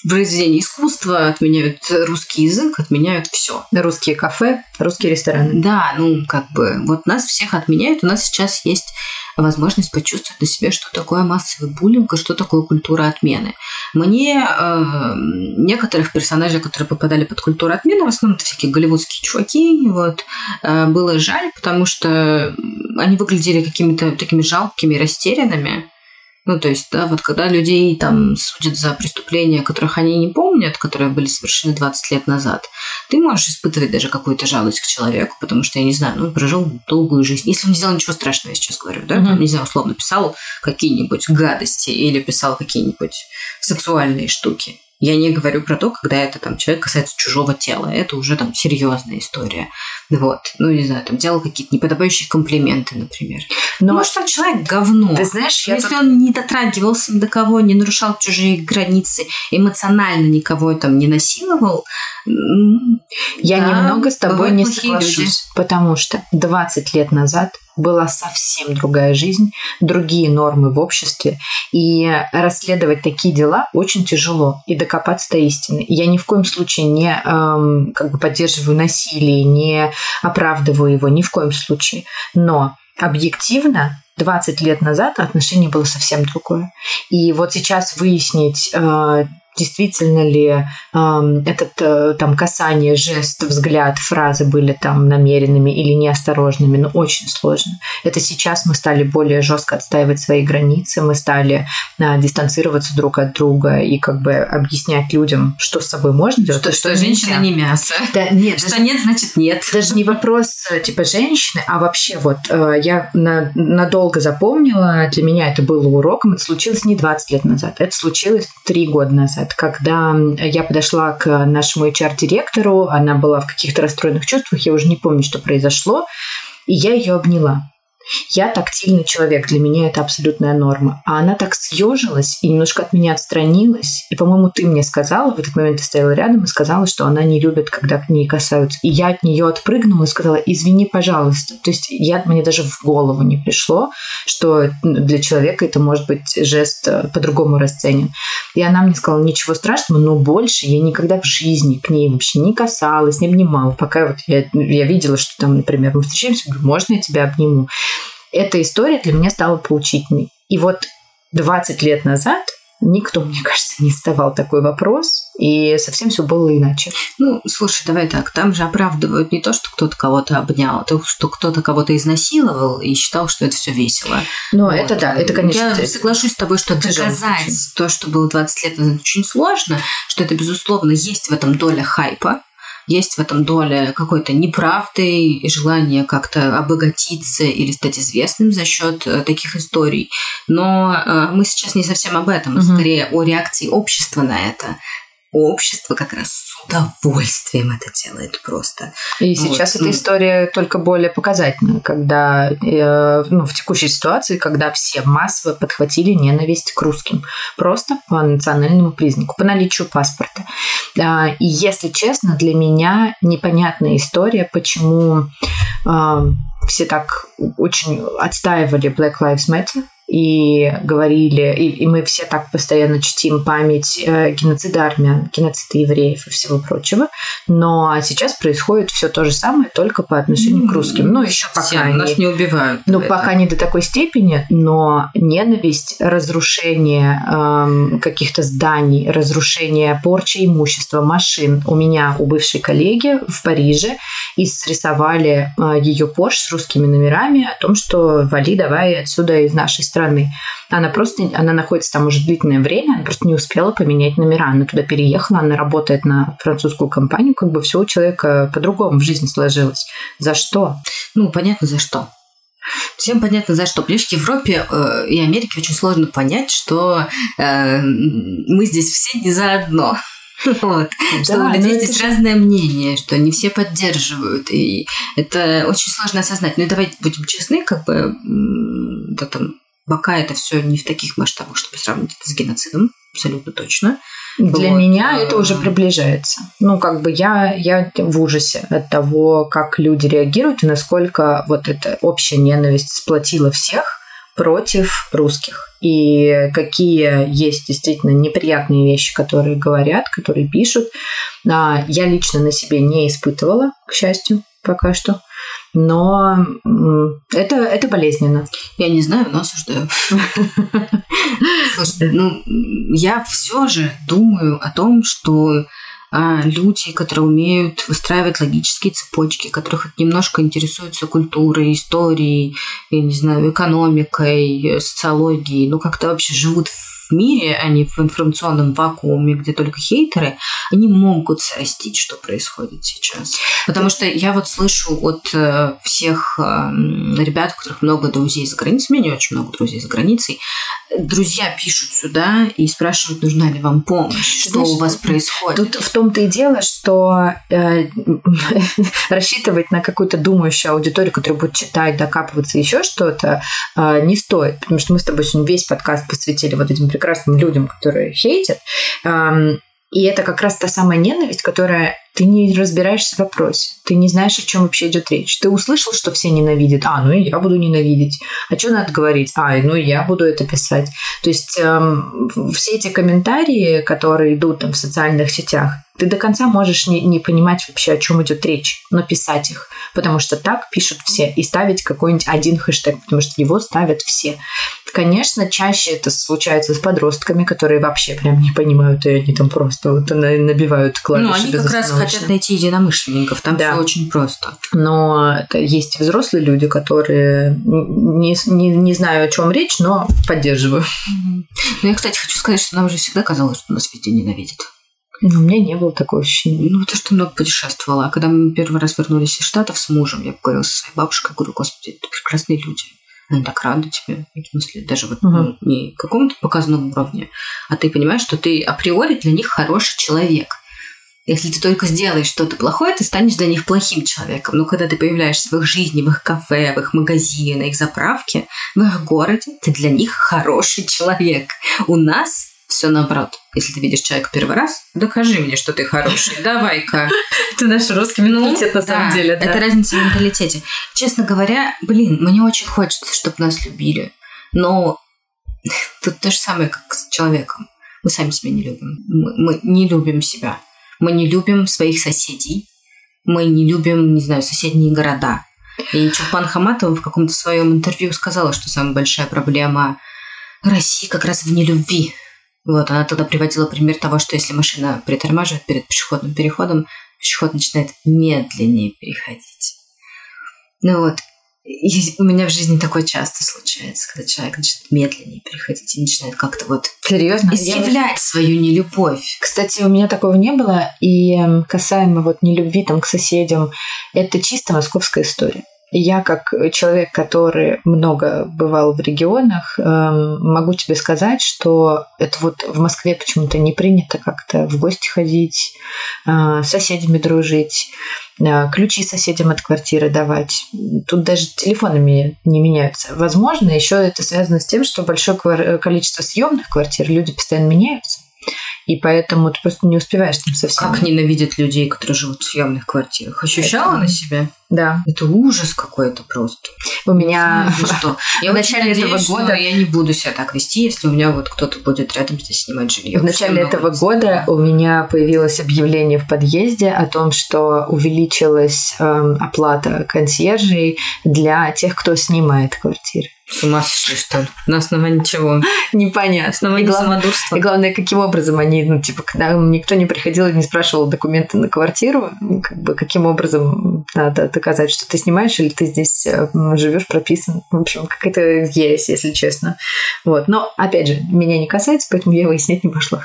[SPEAKER 2] произведение искусства, отменяют русский язык, отменяют все.
[SPEAKER 1] Русские кафе, русские рестораны.
[SPEAKER 2] Да, ну, как бы, вот нас всех отменяют. У нас сейчас есть возможность почувствовать на себе, что такое массовый буллинг и что такое культура отмены. Мне э, некоторых персонажей, которые попадали под культуру отмены, в основном это всякие голливудские чуваки, вот, э, было жаль, потому что они выглядели какими-то такими жалкими, растерянными. Ну, то есть, да, вот когда людей там судят за преступления, которых они не помнят, которые были совершены 20 лет назад, ты можешь испытывать даже какую-то жалость к человеку, потому что, я не знаю, ну, он прожил долгую жизнь. Если он не сделал ничего страшного, я сейчас говорю, да,
[SPEAKER 1] Мгм.
[SPEAKER 2] там, не знаю, условно писал какие-нибудь гадости или писал какие-нибудь сексуальные штуки. Я не говорю про то, когда это там человек касается чужого тела. Это уже там серьезная история. Вот. Ну, не знаю, там делал какие-то неподобающие комплименты, например.
[SPEAKER 1] Но
[SPEAKER 2] Может, там человек говно.
[SPEAKER 1] ты знаешь, я
[SPEAKER 2] Если
[SPEAKER 1] тут-
[SPEAKER 2] он не дотрагивался до кого, не нарушал чужие границы, эмоционально никого там не насиловал,
[SPEAKER 1] Я
[SPEAKER 2] да,
[SPEAKER 1] немного с тобой не соглашусь,
[SPEAKER 2] люди.
[SPEAKER 1] потому что 20 лет назад была совсем другая жизнь, другие нормы в обществе, и расследовать такие дела очень тяжело, и докопаться до истины. Я ни в коем случае не эм, как бы поддерживаю насилие, не оправдываю его, ни в коем случае. Но объективно 20 лет назад отношение было совсем другое. И вот сейчас выяснить, э, действительно ли эм, этот э, там касание, жест, взгляд, фразы были там намеренными или неосторожными, но очень сложно. Это сейчас мы стали более жестко отстаивать свои границы, мы стали э, дистанцироваться друг от друга и как бы объяснять людям, что с собой можно делать,
[SPEAKER 2] что,
[SPEAKER 1] а
[SPEAKER 2] что женщина
[SPEAKER 1] нельзя.
[SPEAKER 2] не мясо.
[SPEAKER 1] Да, нет,
[SPEAKER 2] Что нет, значит нет.
[SPEAKER 1] даже не вопрос э, типа женщины, а вообще вот э, я на- надолго запомнила, для меня это было уроком, это случилось не 20 лет назад, это случилось 3 года назад, когда я подошла к нашему HR-директору, она была в каких-то расстроенных чувствах, я уже не помню, что произошло, и я ее обняла. Я тактильный человек, для меня это абсолютная норма. А она так съежилась и немножко от меня отстранилась. И, по-моему, ты мне сказала, в этот момент ты стояла рядом и сказала, что она не любит, когда к ней касаются. И я от нее отпрыгнула и сказала, извини, пожалуйста. То есть я, мне даже в голову не пришло, что для человека это может быть жест э, по-другому расценен. И она мне сказала, ничего страшного, но больше я никогда в жизни к ней вообще не касалась, не обнимала. Пока вот я, я видела, что там, например, мы встречаемся, говорю, можно я тебя обниму? Эта история для меня стала поучительной. И вот 20 лет назад никто, мне кажется, не задавал такой вопрос, и совсем все было иначе.
[SPEAKER 2] Ну, слушай, давай так, там же оправдывают не то, что кто-то кого-то обнял, а то, что кто-то кого-то изнасиловал и считал, что это все весело.
[SPEAKER 1] Но
[SPEAKER 2] Вот.
[SPEAKER 1] это да, это, конечно...
[SPEAKER 2] Я соглашусь с тобой, что доказать то, что было 20 лет назад, очень сложно, что это, безусловно, есть в этом доля хайпа, есть в этом доля какой-то неправды и желания как-то обогатиться или стать известным за счет э, таких историй. Но э, мы сейчас не совсем об этом, а
[SPEAKER 1] Мгм.
[SPEAKER 2] скорее о реакции общества на это. Общество как раз с удовольствием это делает просто.
[SPEAKER 1] И сейчас вот. эта история только более показательна, когда э, ну, в текущей ситуации, когда все массово подхватили ненависть к русским, просто по национальному признаку, по наличию паспорта. Э, и если честно, для меня непонятная история, почему э, все так очень отстаивали Black Lives Matter, и говорили, и, и мы все так постоянно чтим память э, геноцида армян, геноцида евреев и всего прочего, но сейчас происходит все то же самое, только по отношению к русским. Ну, еще пока
[SPEAKER 2] все, они... Нас не убивают.
[SPEAKER 1] Ну, пока не до такой степени, но ненависть, разрушение эм, каких-то зданий, разрушение порчи имущества, машин. У меня, у бывшей коллеги в Париже, и срисовали э, ее Порш с русскими номерами о том, что вали давай отсюда из нашей страны страны. Она просто, она находится там уже длительное время, она просто не успела поменять номера. Она туда переехала, она работает на французскую компанию, как бы все у человека по-другому в жизни сложилось. За что?
[SPEAKER 2] Ну, понятно, за что. Всем понятно, за что. Понимаешь, в Европе э, и Америке очень сложно понять, что э, мы здесь все не заодно. Вот. Да, что у людей здесь же... разное мнение, что не все поддерживают. И это очень сложно осознать. Ну и давайте будем честны, как бы да, там, Пока это все не в таких масштабах, чтобы сравнить это с геноцидом, абсолютно точно.
[SPEAKER 1] Для вот. меня это уже приближается. Ну, как бы я, я в ужасе от того, как люди реагируют и насколько вот эта общая ненависть сплотила всех против русских. И какие есть действительно неприятные вещи, которые говорят, которые пишут. А, я лично на себе не испытывала, к счастью, пока что но это, это болезненно.
[SPEAKER 2] Я не знаю, но осуждаю. Слушай, ну, я все же думаю о том, что а, люди, которые умеют выстраивать логические цепочки, которых немножко интересуются культурой, историей, я не знаю, экономикой, социологией, ну как-то вообще живут в в мире, а не в информационном вакууме, где только хейтеры, они могут срастить, что происходит сейчас. Потому что я вот слышу от э, всех э, ребят, у которых много друзей за границей, у меня не очень много друзей за границей, друзья пишут сюда и спрашивают, нужна ли вам помощь, что Знаешь, у вас происходит.
[SPEAKER 1] Тут в том-то и дело, что э, рассчитывать на какую-то думающую аудиторию, которая будет читать, докапываться, еще что-то, э, не стоит. Потому что мы с тобой сегодня весь подкаст посвятили вот этим прекрасным людям, которые хейтят. И это как раз та самая ненависть, которая ты не разбираешься в вопросе, ты не знаешь, о чем вообще идет речь. Ты услышал, что все ненавидят, а, ну и я буду ненавидеть. А что надо говорить? А, ну и я буду это писать. То есть эм, все эти комментарии, которые идут там в социальных сетях, ты до конца можешь не, не понимать вообще, о чем идет речь, но писать их, потому что так пишут все, и ставить какой-нибудь один хэштег, потому что его ставят все. Конечно, чаще это случается с подростками, которые вообще прям не понимают, и они там просто вот набивают клавиши
[SPEAKER 2] Ну, они как раз хотят найти единомышленников, там да. все очень просто.
[SPEAKER 1] Но есть взрослые люди, которые не, не, не знаю, о чем речь, но поддерживаю.
[SPEAKER 2] Ну, я, кстати, хочу сказать, что нам уже всегда казалось, что нас везде ненавидят.
[SPEAKER 1] Ну, у меня не было такого ощущения.
[SPEAKER 2] Ну, потому что много путешествовала. А когда мы первый раз вернулись из Штатов с мужем, я поговорила со своей бабушкой, говорю, господи, это прекрасные люди. Они так рады тебе. В смысле, даже вот угу. ну, не какому-то показанному уровне, а ты понимаешь, что ты априори для них хороший человек. Если ты только сделаешь что-то плохое, ты станешь для них плохим человеком. Но когда ты появляешься в их жизни, в их кафе, в их магазине, на их заправке, в их городе, ты для них хороший человек. У нас все наоборот. Если ты видишь человека первый раз, докажи мне, что ты хороший. Давай-ка.
[SPEAKER 1] Это наш русский менталитет на самом деле.
[SPEAKER 2] Это разница в менталитете. Честно говоря, блин, мне очень хочется, чтобы нас любили. Но тут то же самое, как с человеком. Мы сами себя не любим. Мы, мы не любим себя. Мы не любим своих соседей. Мы не любим, не знаю, соседние города. И Чулпан Хаматова в каком-то своем интервью сказала, что самая большая проблема России как раз в нелюбви вот, она тогда приводила пример того, что если машина притормаживает перед пешеходным переходом, пешеход начинает медленнее переходить. Ну вот, и у меня в жизни такое часто случается, когда человек начинает медленнее переходить и начинает как-то вот
[SPEAKER 1] Серьезно?
[SPEAKER 2] изъявлять я... свою нелюбовь.
[SPEAKER 1] Кстати, у меня такого не было, и касаемо вот нелюбви там к соседям, это чисто московская история. Я как человек, который много бывал в регионах, эм, могу тебе сказать, что это вот в Москве почему-то не принято как-то в гости ходить, э, с соседями дружить, э, ключи соседям от квартиры давать. Тут даже телефонами не меняются. Возможно, еще это связано с тем, что большое количество съемных квартир, люди постоянно меняются. И поэтому ты просто не успеваешь там совсем.
[SPEAKER 2] Как ненавидят людей, которые живут в съемных квартирах. Ощущала это... на себе?
[SPEAKER 1] Да.
[SPEAKER 2] Это ужас какой-то просто.
[SPEAKER 1] У меня...
[SPEAKER 2] что. Я в начале этого года я не буду себя так вести, если у меня вот кто-то будет рядом здесь снимать жилье.
[SPEAKER 1] В начале этого года у меня появилось объявление в подъезде о том, что увеличилась э, оплата консьержей для тех, кто снимает квартиры.
[SPEAKER 2] С ума сошли, что ли? На основании чего?
[SPEAKER 1] Непонятно.
[SPEAKER 2] Основании и главное,
[SPEAKER 1] И главное, каким образом они, ну, типа, когда никто не приходил и не спрашивал документы на квартиру, ну, как бы, каким образом надо доказать, что ты снимаешь или ты здесь э, живешь, прописан. В общем, какая-то ересь, если честно. Вот. Но, опять же, меня не касается, поэтому я выяснять не пошла.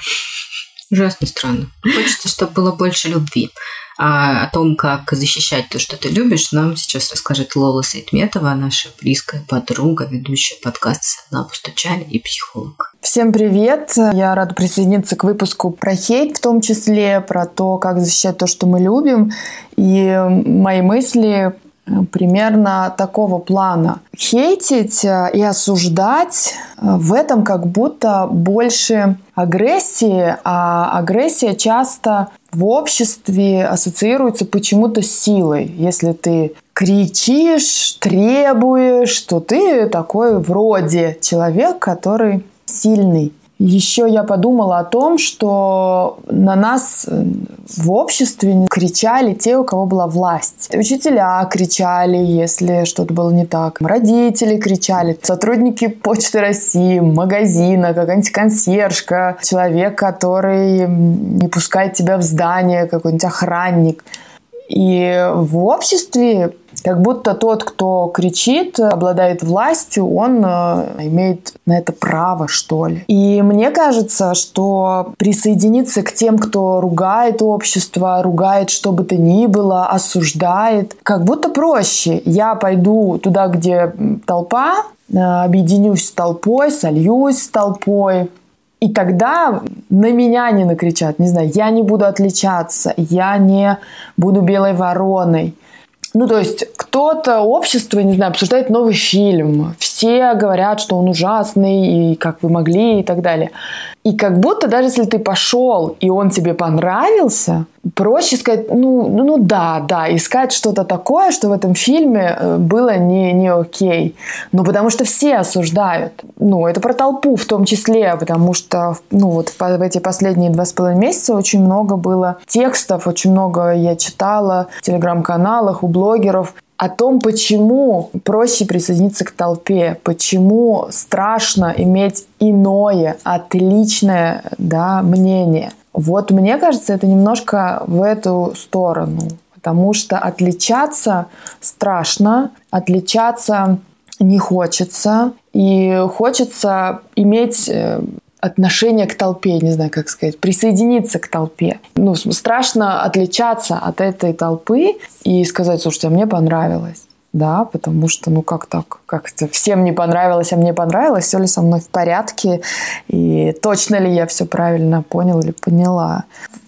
[SPEAKER 2] Ужасно странно. Хочется, чтобы было больше любви. А о том, как защищать то, что ты любишь, нам сейчас расскажет Лола Сайтметова, наша близкая подруга, ведущая подкаста «Со дна постучали» и психолог.
[SPEAKER 3] Всем привет! Я рада присоединиться к выпуску про хейт, в том числе про то, как защищать то, что мы любим. И мои мысли примерно такого плана. Хейтить э, и осуждать э, в этом как будто больше агрессии, а агрессия часто в обществе ассоциируется почему-то с силой. Если ты кричишь, требуешь, то ты такой вроде человек, который сильный. Еще я подумала о том, что на нас э, в обществе кричали те, у кого была власть. Учителя кричали, если что-то было не так. Родители кричали. Сотрудники Почты России, магазина, какая-нибудь консьержка, человек, который не пускает тебя в здание, какой-нибудь охранник. И в обществе как будто тот, кто кричит, обладает властью, он э, имеет на это право, что ли. И мне кажется, что присоединиться к тем, кто ругает общество, ругает что бы то ни было, осуждает, как будто проще. Я пойду туда, где толпа, э, объединюсь с толпой, сольюсь с толпой, и тогда на меня не накричат, не знаю, я не буду отличаться, я не буду белой вороной. Ну, то есть кто-то, общество, не знаю, обсуждает новый фильм. Говорят, что он ужасный, и как вы могли, и так далее. И как будто даже если ты пошел, и он тебе понравился, проще сказать, ну, ну, ну да, да, искать что-то такое, что в этом фильме э, было не, не окей. Ну, потому что все осуждают. Ну, это про толпу в том числе, потому что, ну, вот в, в эти последние два с половиной месяца очень много было текстов, очень много я читала в телеграм-каналах у блогеров о том, почему проще присоединиться к толпе, почему страшно иметь иное, отличное да, мнение. Вот мне кажется, это немножко в эту сторону, потому что отличаться страшно, отличаться не хочется, и хочется иметь э, отношение к толпе, не знаю, как сказать, присоединиться к толпе. Ну, страшно отличаться от этой толпы и сказать, слушайте, а мне понравилось да, потому что, ну как так, как это всем не понравилось, а мне понравилось, все ли со мной в порядке, и точно ли я все правильно понял или поняла.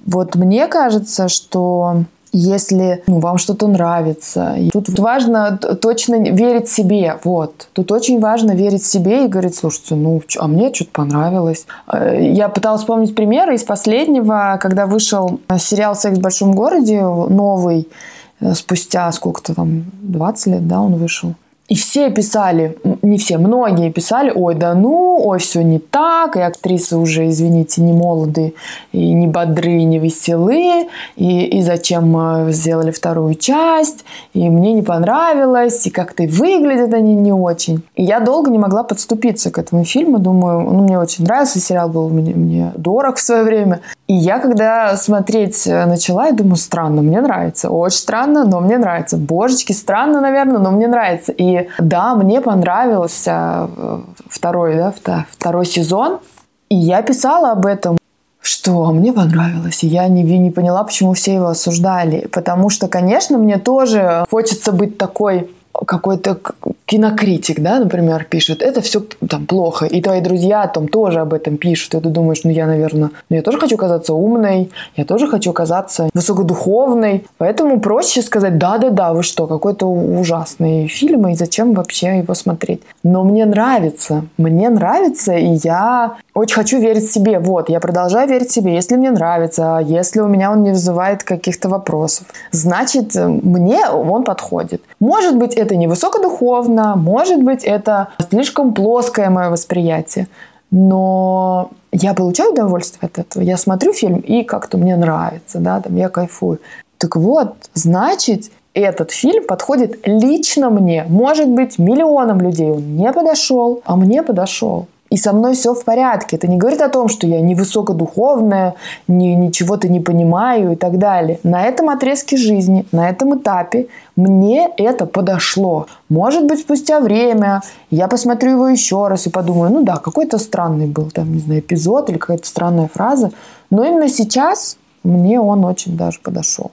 [SPEAKER 3] Вот мне кажется, что если ну, вам что-то нравится. Тут важно точно верить себе. Вот. Тут очень важно верить себе и говорить, слушайте, ну, а мне что-то понравилось. Э, я пыталась вспомнить примеры из последнего, когда вышел сериал «Секс в большом городе», новый, Э, спустя сколько-то там, 20 лет, да, он вышел. И все писали, не все, многие писали, ой, да ну, ой, все не так, и актрисы уже, извините, не молоды, и не бодры, и не веселы, и, и зачем мы сделали вторую часть, и мне не понравилось, и как-то выглядят они не очень. И я долго не могла подступиться к этому фильму, думаю, ну, мне очень нравился, сериал был мне, мне дорог в свое время. И я, когда смотреть начала, я думаю, странно, мне нравится, очень странно, но мне нравится. Божечки, странно, наверное, но мне нравится. И да, мне понравился э, второй, да, второй сезон. И я писала об этом, что мне понравилось. И я не, не поняла, почему все его осуждали. Потому что, конечно, мне тоже хочется быть такой какой-то кинокритик, да, например, пишет, это все там плохо, и твои друзья там тоже об этом пишут, и ты думаешь, ну я, наверное, ну я тоже хочу казаться умной, я тоже хочу казаться высокодуховной, поэтому проще сказать, да-да-да, вы что, какой-то ужасный фильм, и зачем вообще его смотреть? Но мне нравится, мне нравится, и я очень хочу верить себе, вот, я продолжаю верить себе, если мне нравится, если у меня он не вызывает каких-то вопросов, значит, мне он подходит. Может быть, это не высокодуховно, может быть, это слишком плоское мое восприятие, но я получаю удовольствие от этого. Я смотрю фильм, и как-то мне нравится, да, там я кайфую. Так вот, значит, этот фильм подходит лично мне. Может быть, миллионам людей он не подошел, а мне подошел и со мной все в порядке. Это не говорит о том, что я не высокодуховная, ни, ничего-то не понимаю и так далее. На этом отрезке жизни, на этом этапе мне это подошло. Может быть, спустя время я посмотрю его еще раз и подумаю, ну да, какой-то странный был там, не знаю, эпизод или какая-то странная фраза. Но именно сейчас мне он очень даже подошел.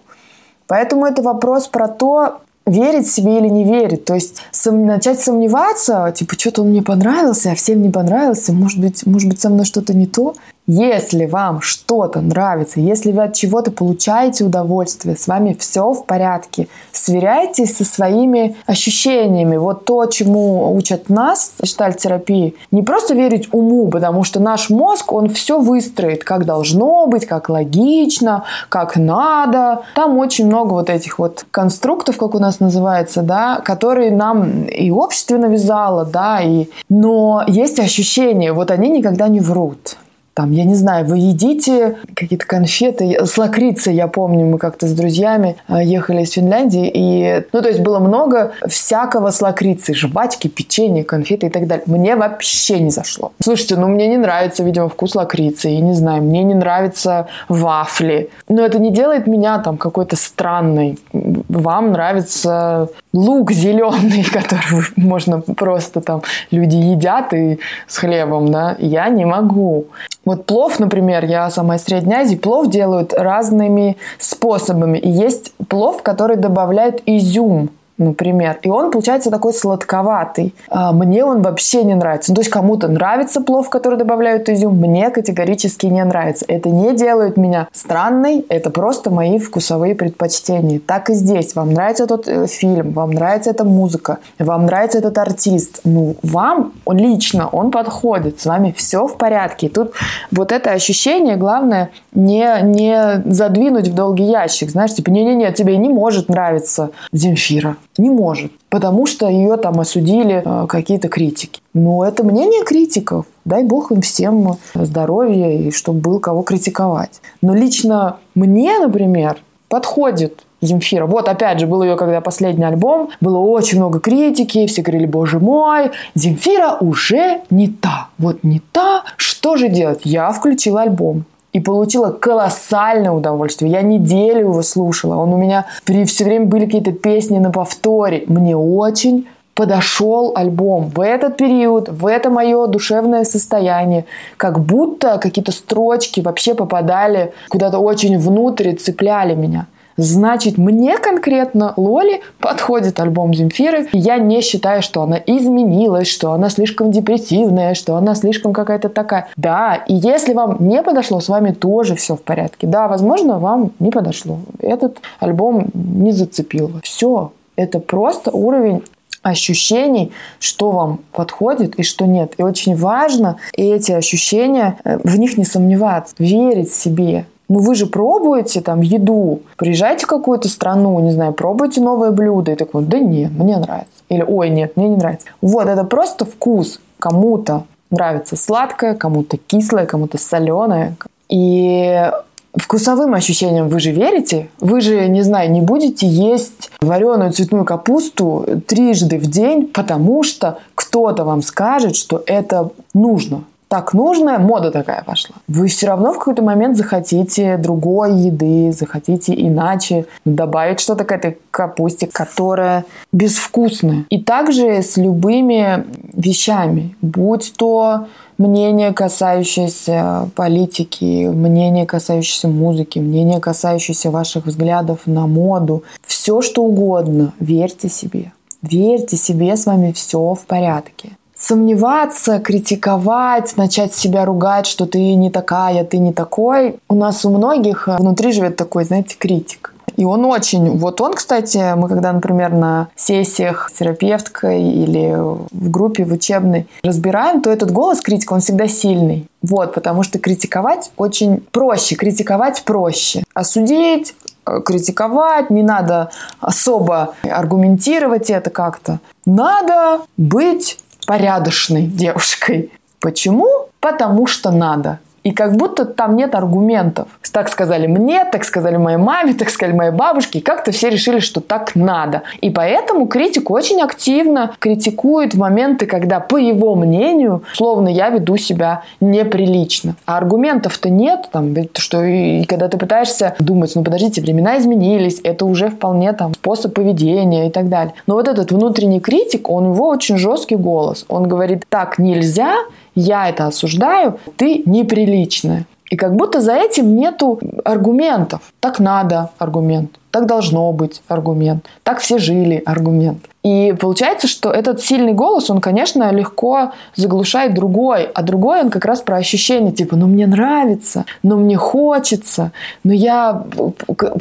[SPEAKER 3] Поэтому это вопрос про то, верить себе или не верить. То есть сом... начать сомневаться, типа, что-то он мне понравился, а всем не понравился, может быть, может быть, со мной что-то не то. Если вам что-то нравится, если вы от чего-то получаете удовольствие, с вами все в порядке, сверяйтесь со своими ощущениями. Вот то, чему учат нас терапии, не просто верить уму, потому что наш мозг, он все выстроит, как должно быть, как логично, как надо. Там очень много вот этих вот конструктов, как у нас называется, да, которые нам и общество навязало, да, и... но есть ощущения, вот они никогда не врут там, я не знаю, вы едите какие-то конфеты с лакрицей, я помню, мы как-то с друзьями а, ехали из Финляндии, и, ну, то есть было много всякого с лакрицей, жвачки, печенье, конфеты и так далее. Мне вообще не зашло. Слушайте, ну, мне не нравится, видимо, вкус лакрицы, я не знаю, мне не нравятся вафли, но это не делает меня там какой-то странной. Вам нравится лук зеленый, который можно просто там люди едят и с хлебом, да, я не могу. Вот плов, например, я сама из Средней Азии, плов делают разными способами. И есть плов, который добавляют изюм например. И он получается такой сладковатый. А мне он вообще не нравится. Ну, то есть кому-то нравится плов, который добавляют изюм, мне категорически не нравится. Это не делает меня странной, это просто мои вкусовые предпочтения. Так и здесь. Вам нравится этот э, фильм, вам нравится эта музыка, вам нравится этот артист. Ну, вам лично он подходит, с вами все в порядке. И тут вот это ощущение, главное, не, не задвинуть в долгий ящик. Знаешь, типа, не-не-не, тебе не может нравиться Земфира. Не может, потому что ее там осудили э, какие-то критики. Но это мнение критиков. Дай бог им всем здоровья и чтобы был кого критиковать. Но лично мне, например, подходит Земфира. Вот, опять же, был ее, когда последний альбом, было очень много критики, все говорили, боже мой, Земфира уже не та. Вот не та, что же делать? Я включила альбом и получила колоссальное удовольствие. Я неделю его слушала. Он у меня при все время были какие-то песни на повторе. Мне очень подошел альбом в этот период, в это мое душевное состояние. Как будто какие-то строчки вообще попадали куда-то очень внутрь и цепляли меня. Значит, мне конкретно Лоли подходит альбом Земфиры. Я не считаю, что она изменилась, что она слишком депрессивная, что она слишком какая-то такая. Да, и если вам не подошло, с вами тоже все в порядке. Да, возможно, вам не подошло. Этот альбом не зацепил. Все. Это просто уровень ощущений, что вам подходит и что нет. И очень важно эти ощущения, э, в них не сомневаться, верить себе, ну вы же пробуете там еду, приезжайте в какую-то страну, не знаю, пробуйте новое блюдо, и такой, да нет, мне нравится. Или, ой, нет, мне не нравится. Вот, это просто вкус. Кому-то нравится сладкое, кому-то кислое, кому-то соленое. И вкусовым ощущениям вы же верите? Вы же, не знаю, не будете есть вареную цветную капусту трижды в день, потому что кто-то вам скажет, что это нужно так нужно, мода такая пошла. Вы все равно в какой-то момент захотите другой еды, захотите иначе добавить что-то к этой капусте, которая безвкусная. И также с любыми вещами, будь то мнение, касающееся политики, мнение, касающееся музыки, мнение, касающееся ваших взглядов на моду, все что угодно, верьте себе Верьте себе, с вами все в порядке. Сомневаться, критиковать, начать себя ругать, что ты не такая, ты не такой. У нас у многих внутри живет такой, знаете, критик. И он очень... Вот он, кстати, мы когда, например, на сессиях с терапевткой или в группе, в учебной разбираем, то этот голос критика, он всегда сильный. Вот, потому что критиковать очень проще. Критиковать проще. Осудить, э, критиковать, не надо особо аргументировать это как-то. Надо быть порядочной девушкой. Почему? Потому что надо. И как будто там нет аргументов. Так сказали мне, так сказали моей маме, так сказали моей бабушке. И как-то все решили, что так надо. И поэтому критик очень активно критикует в моменты, когда, по его мнению, словно я веду себя неприлично. А аргументов-то нет. Там, что и, и когда ты пытаешься думать, ну подождите, времена изменились, это уже вполне там способ поведения и так далее. Но вот этот внутренний критик, он его очень жесткий голос. Он говорит, так нельзя, я это осуждаю, ты неприличная. И как будто за этим нету аргументов. Так надо аргумент, так должно быть аргумент, так все жили аргумент. И получается, что этот сильный голос, он, конечно, легко заглушает другой, а другой он как раз про ощущение, типа, ну мне нравится, ну мне хочется, ну я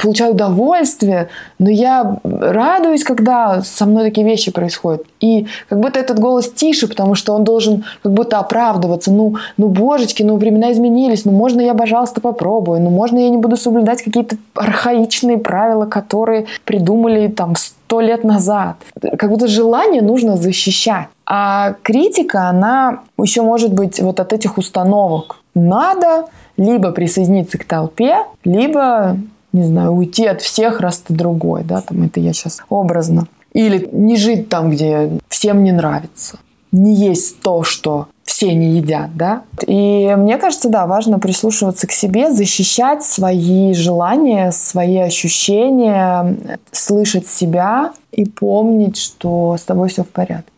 [SPEAKER 3] получаю удовольствие, но я радуюсь, когда со мной такие вещи происходят. И как будто этот голос тише, потому что он должен как будто оправдываться. Ну, ну божечки, ну времена изменились, ну можно я, пожалуйста, попробую, ну можно я не буду соблюдать какие-то архаичные правила, которые придумали там сто лет назад. Как будто желание нужно защищать. А критика, она еще может быть вот от этих установок. Надо либо присоединиться к толпе, либо, не знаю, уйти от всех, раз ты другой, да, там это я сейчас образно. Или не жить там, где всем не нравится. Не есть то, что все не едят, да. И мне кажется, да, важно прислушиваться к себе, защищать свои желания, свои ощущения, слышать себя и помнить, что с тобой все в порядке.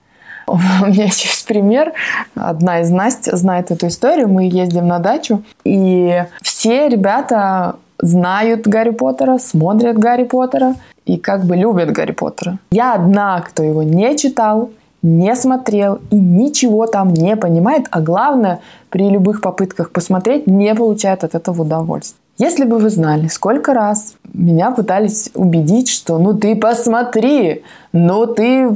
[SPEAKER 3] У меня есть пример. Одна из Настя знает эту историю. Мы ездим на дачу, и все ребята знают Гарри Поттера, смотрят Гарри Поттера и как бы любят Гарри Поттера. Я одна, кто его не читал, не смотрел и ничего там не понимает, а главное, при любых попытках посмотреть, не получает от этого удовольствия. Если бы вы знали, сколько раз меня пытались убедить, что ну ты посмотри, ну ты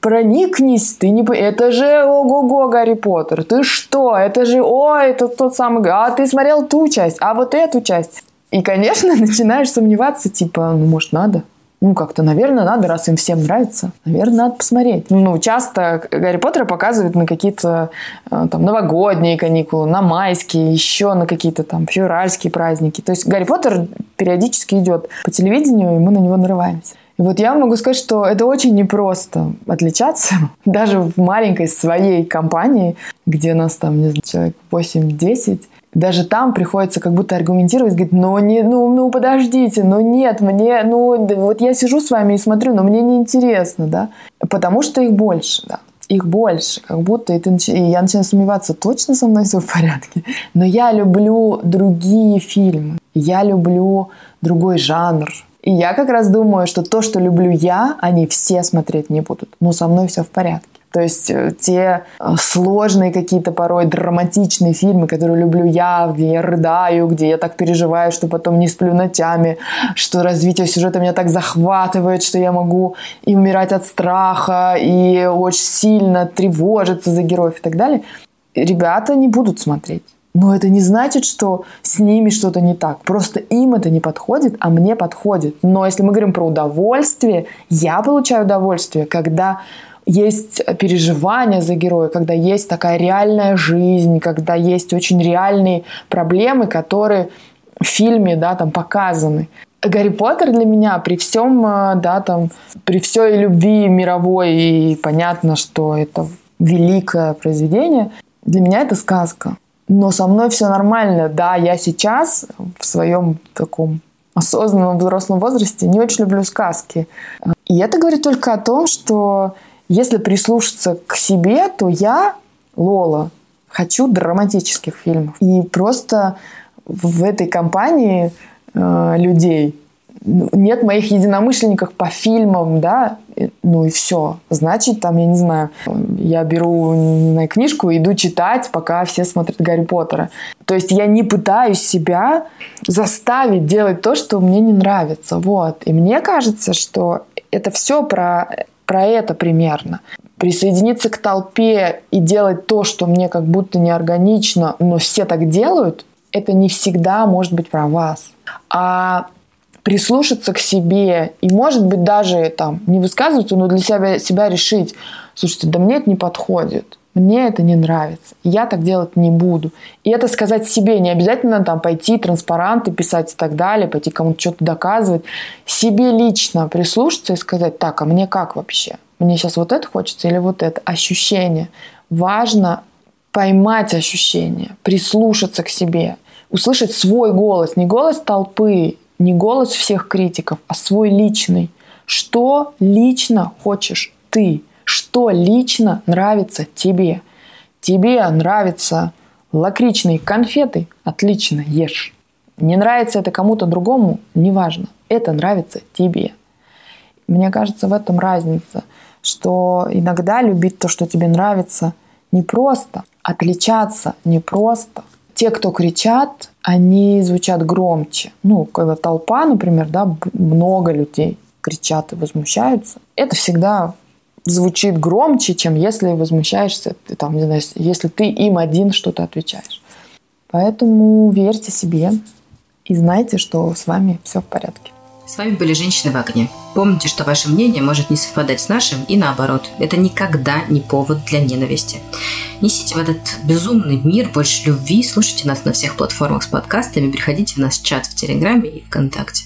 [SPEAKER 3] проникнись, ты не... Это же ого-го, Гарри Поттер, ты что? Это же, о, это тот самый... А ты смотрел ту часть, а вот эту часть. И, конечно, начинаешь сомневаться, типа, ну, может, надо? Ну, как-то, наверное, надо, раз им всем нравится, наверное, надо посмотреть. Ну, часто Гарри Поттера показывают на какие-то э, там новогодние каникулы, на майские, еще на какие-то там февральские праздники. То есть Гарри Поттер периодически идет по телевидению, и мы на него нарываемся. И вот я могу сказать, что это очень непросто отличаться, даже в маленькой своей компании, где нас там, не знаю, человек 8-10, даже там приходится как будто аргументировать, говорит, ну, не, ну, ну подождите, ну нет, мне, ну вот я сижу с вами и смотрю, но мне не интересно, да, потому что их больше, да их больше, как будто и, ты, и я начинаю сомневаться, точно со мной все в порядке. Но я люблю другие фильмы, я люблю другой жанр. И я как раз думаю, что то, что люблю я, они все смотреть не будут. Но со мной все в порядке. То есть э, те э, сложные какие-то порой драматичные фильмы, которые люблю я, где я рыдаю, где я так переживаю, что потом не сплю ночами, что развитие сюжета меня так захватывает, что я могу и умирать от страха, и очень сильно тревожиться за героев и так далее, ребята не будут смотреть. Но это не значит, что с ними что-то не так. Просто им это не подходит, а мне подходит. Но если мы говорим про удовольствие, я получаю удовольствие, когда есть переживания за героя, когда есть такая реальная жизнь, когда есть очень реальные проблемы, которые в фильме, да, там показаны. Гарри Поттер для меня при всем, э, да, там, при всей любви мировой, и понятно, что это великое произведение, для меня это сказка. Но со мной все нормально. Да, я сейчас в своем таком осознанном взрослом возрасте не очень люблю сказки. И это говорит только о том, что если прислушаться к себе, то я, Лола, хочу драматических фильмов. И просто в этой компании э, людей нет моих единомышленников по фильмам, да, ну и все. Значит, там, я не знаю, я беру не знаю, книжку и иду читать, пока все смотрят Гарри Поттера. То есть я не пытаюсь себя заставить делать то, что мне не нравится. Вот. И мне кажется, что это все про, про это примерно. Присоединиться к толпе и делать то, что мне как будто неорганично, но все так делают, это не всегда может быть про вас. А прислушаться к себе и, может быть, даже там не высказываться, но для себя, себя решить, слушайте, да мне это не подходит, мне это не нравится, я так делать не буду. И это сказать себе, не обязательно там пойти транспаранты писать и так далее, пойти кому-то что-то доказывать. Себе лично прислушаться и сказать, так, а мне как вообще? Мне сейчас вот это хочется или вот это? Ощущение. Важно поймать ощущение, прислушаться к себе, услышать свой голос, не голос толпы, не голос всех критиков, а свой личный. Что лично хочешь ты? Что лично нравится тебе? Тебе нравятся лакричные конфеты? Отлично, ешь. Не нравится это кому-то другому? Неважно. Это нравится тебе. Мне кажется, в этом разница, что иногда любить то, что тебе нравится, не просто. Отличаться не просто те, кто кричат, они звучат громче. Ну, когда толпа, например, да, много людей кричат и возмущаются, это всегда звучит громче, чем если возмущаешься, ты, там, не знаю, если ты им один что-то отвечаешь. Поэтому верьте себе и знайте, что с вами все в порядке.
[SPEAKER 2] С вами были «Женщины в огне». Помните, что ваше мнение может не совпадать с нашим и наоборот. Это никогда не повод для ненависти. Несите в этот безумный мир больше любви, слушайте нас на всех платформах с подкастами, приходите в наш чат в Телеграме и ВКонтакте.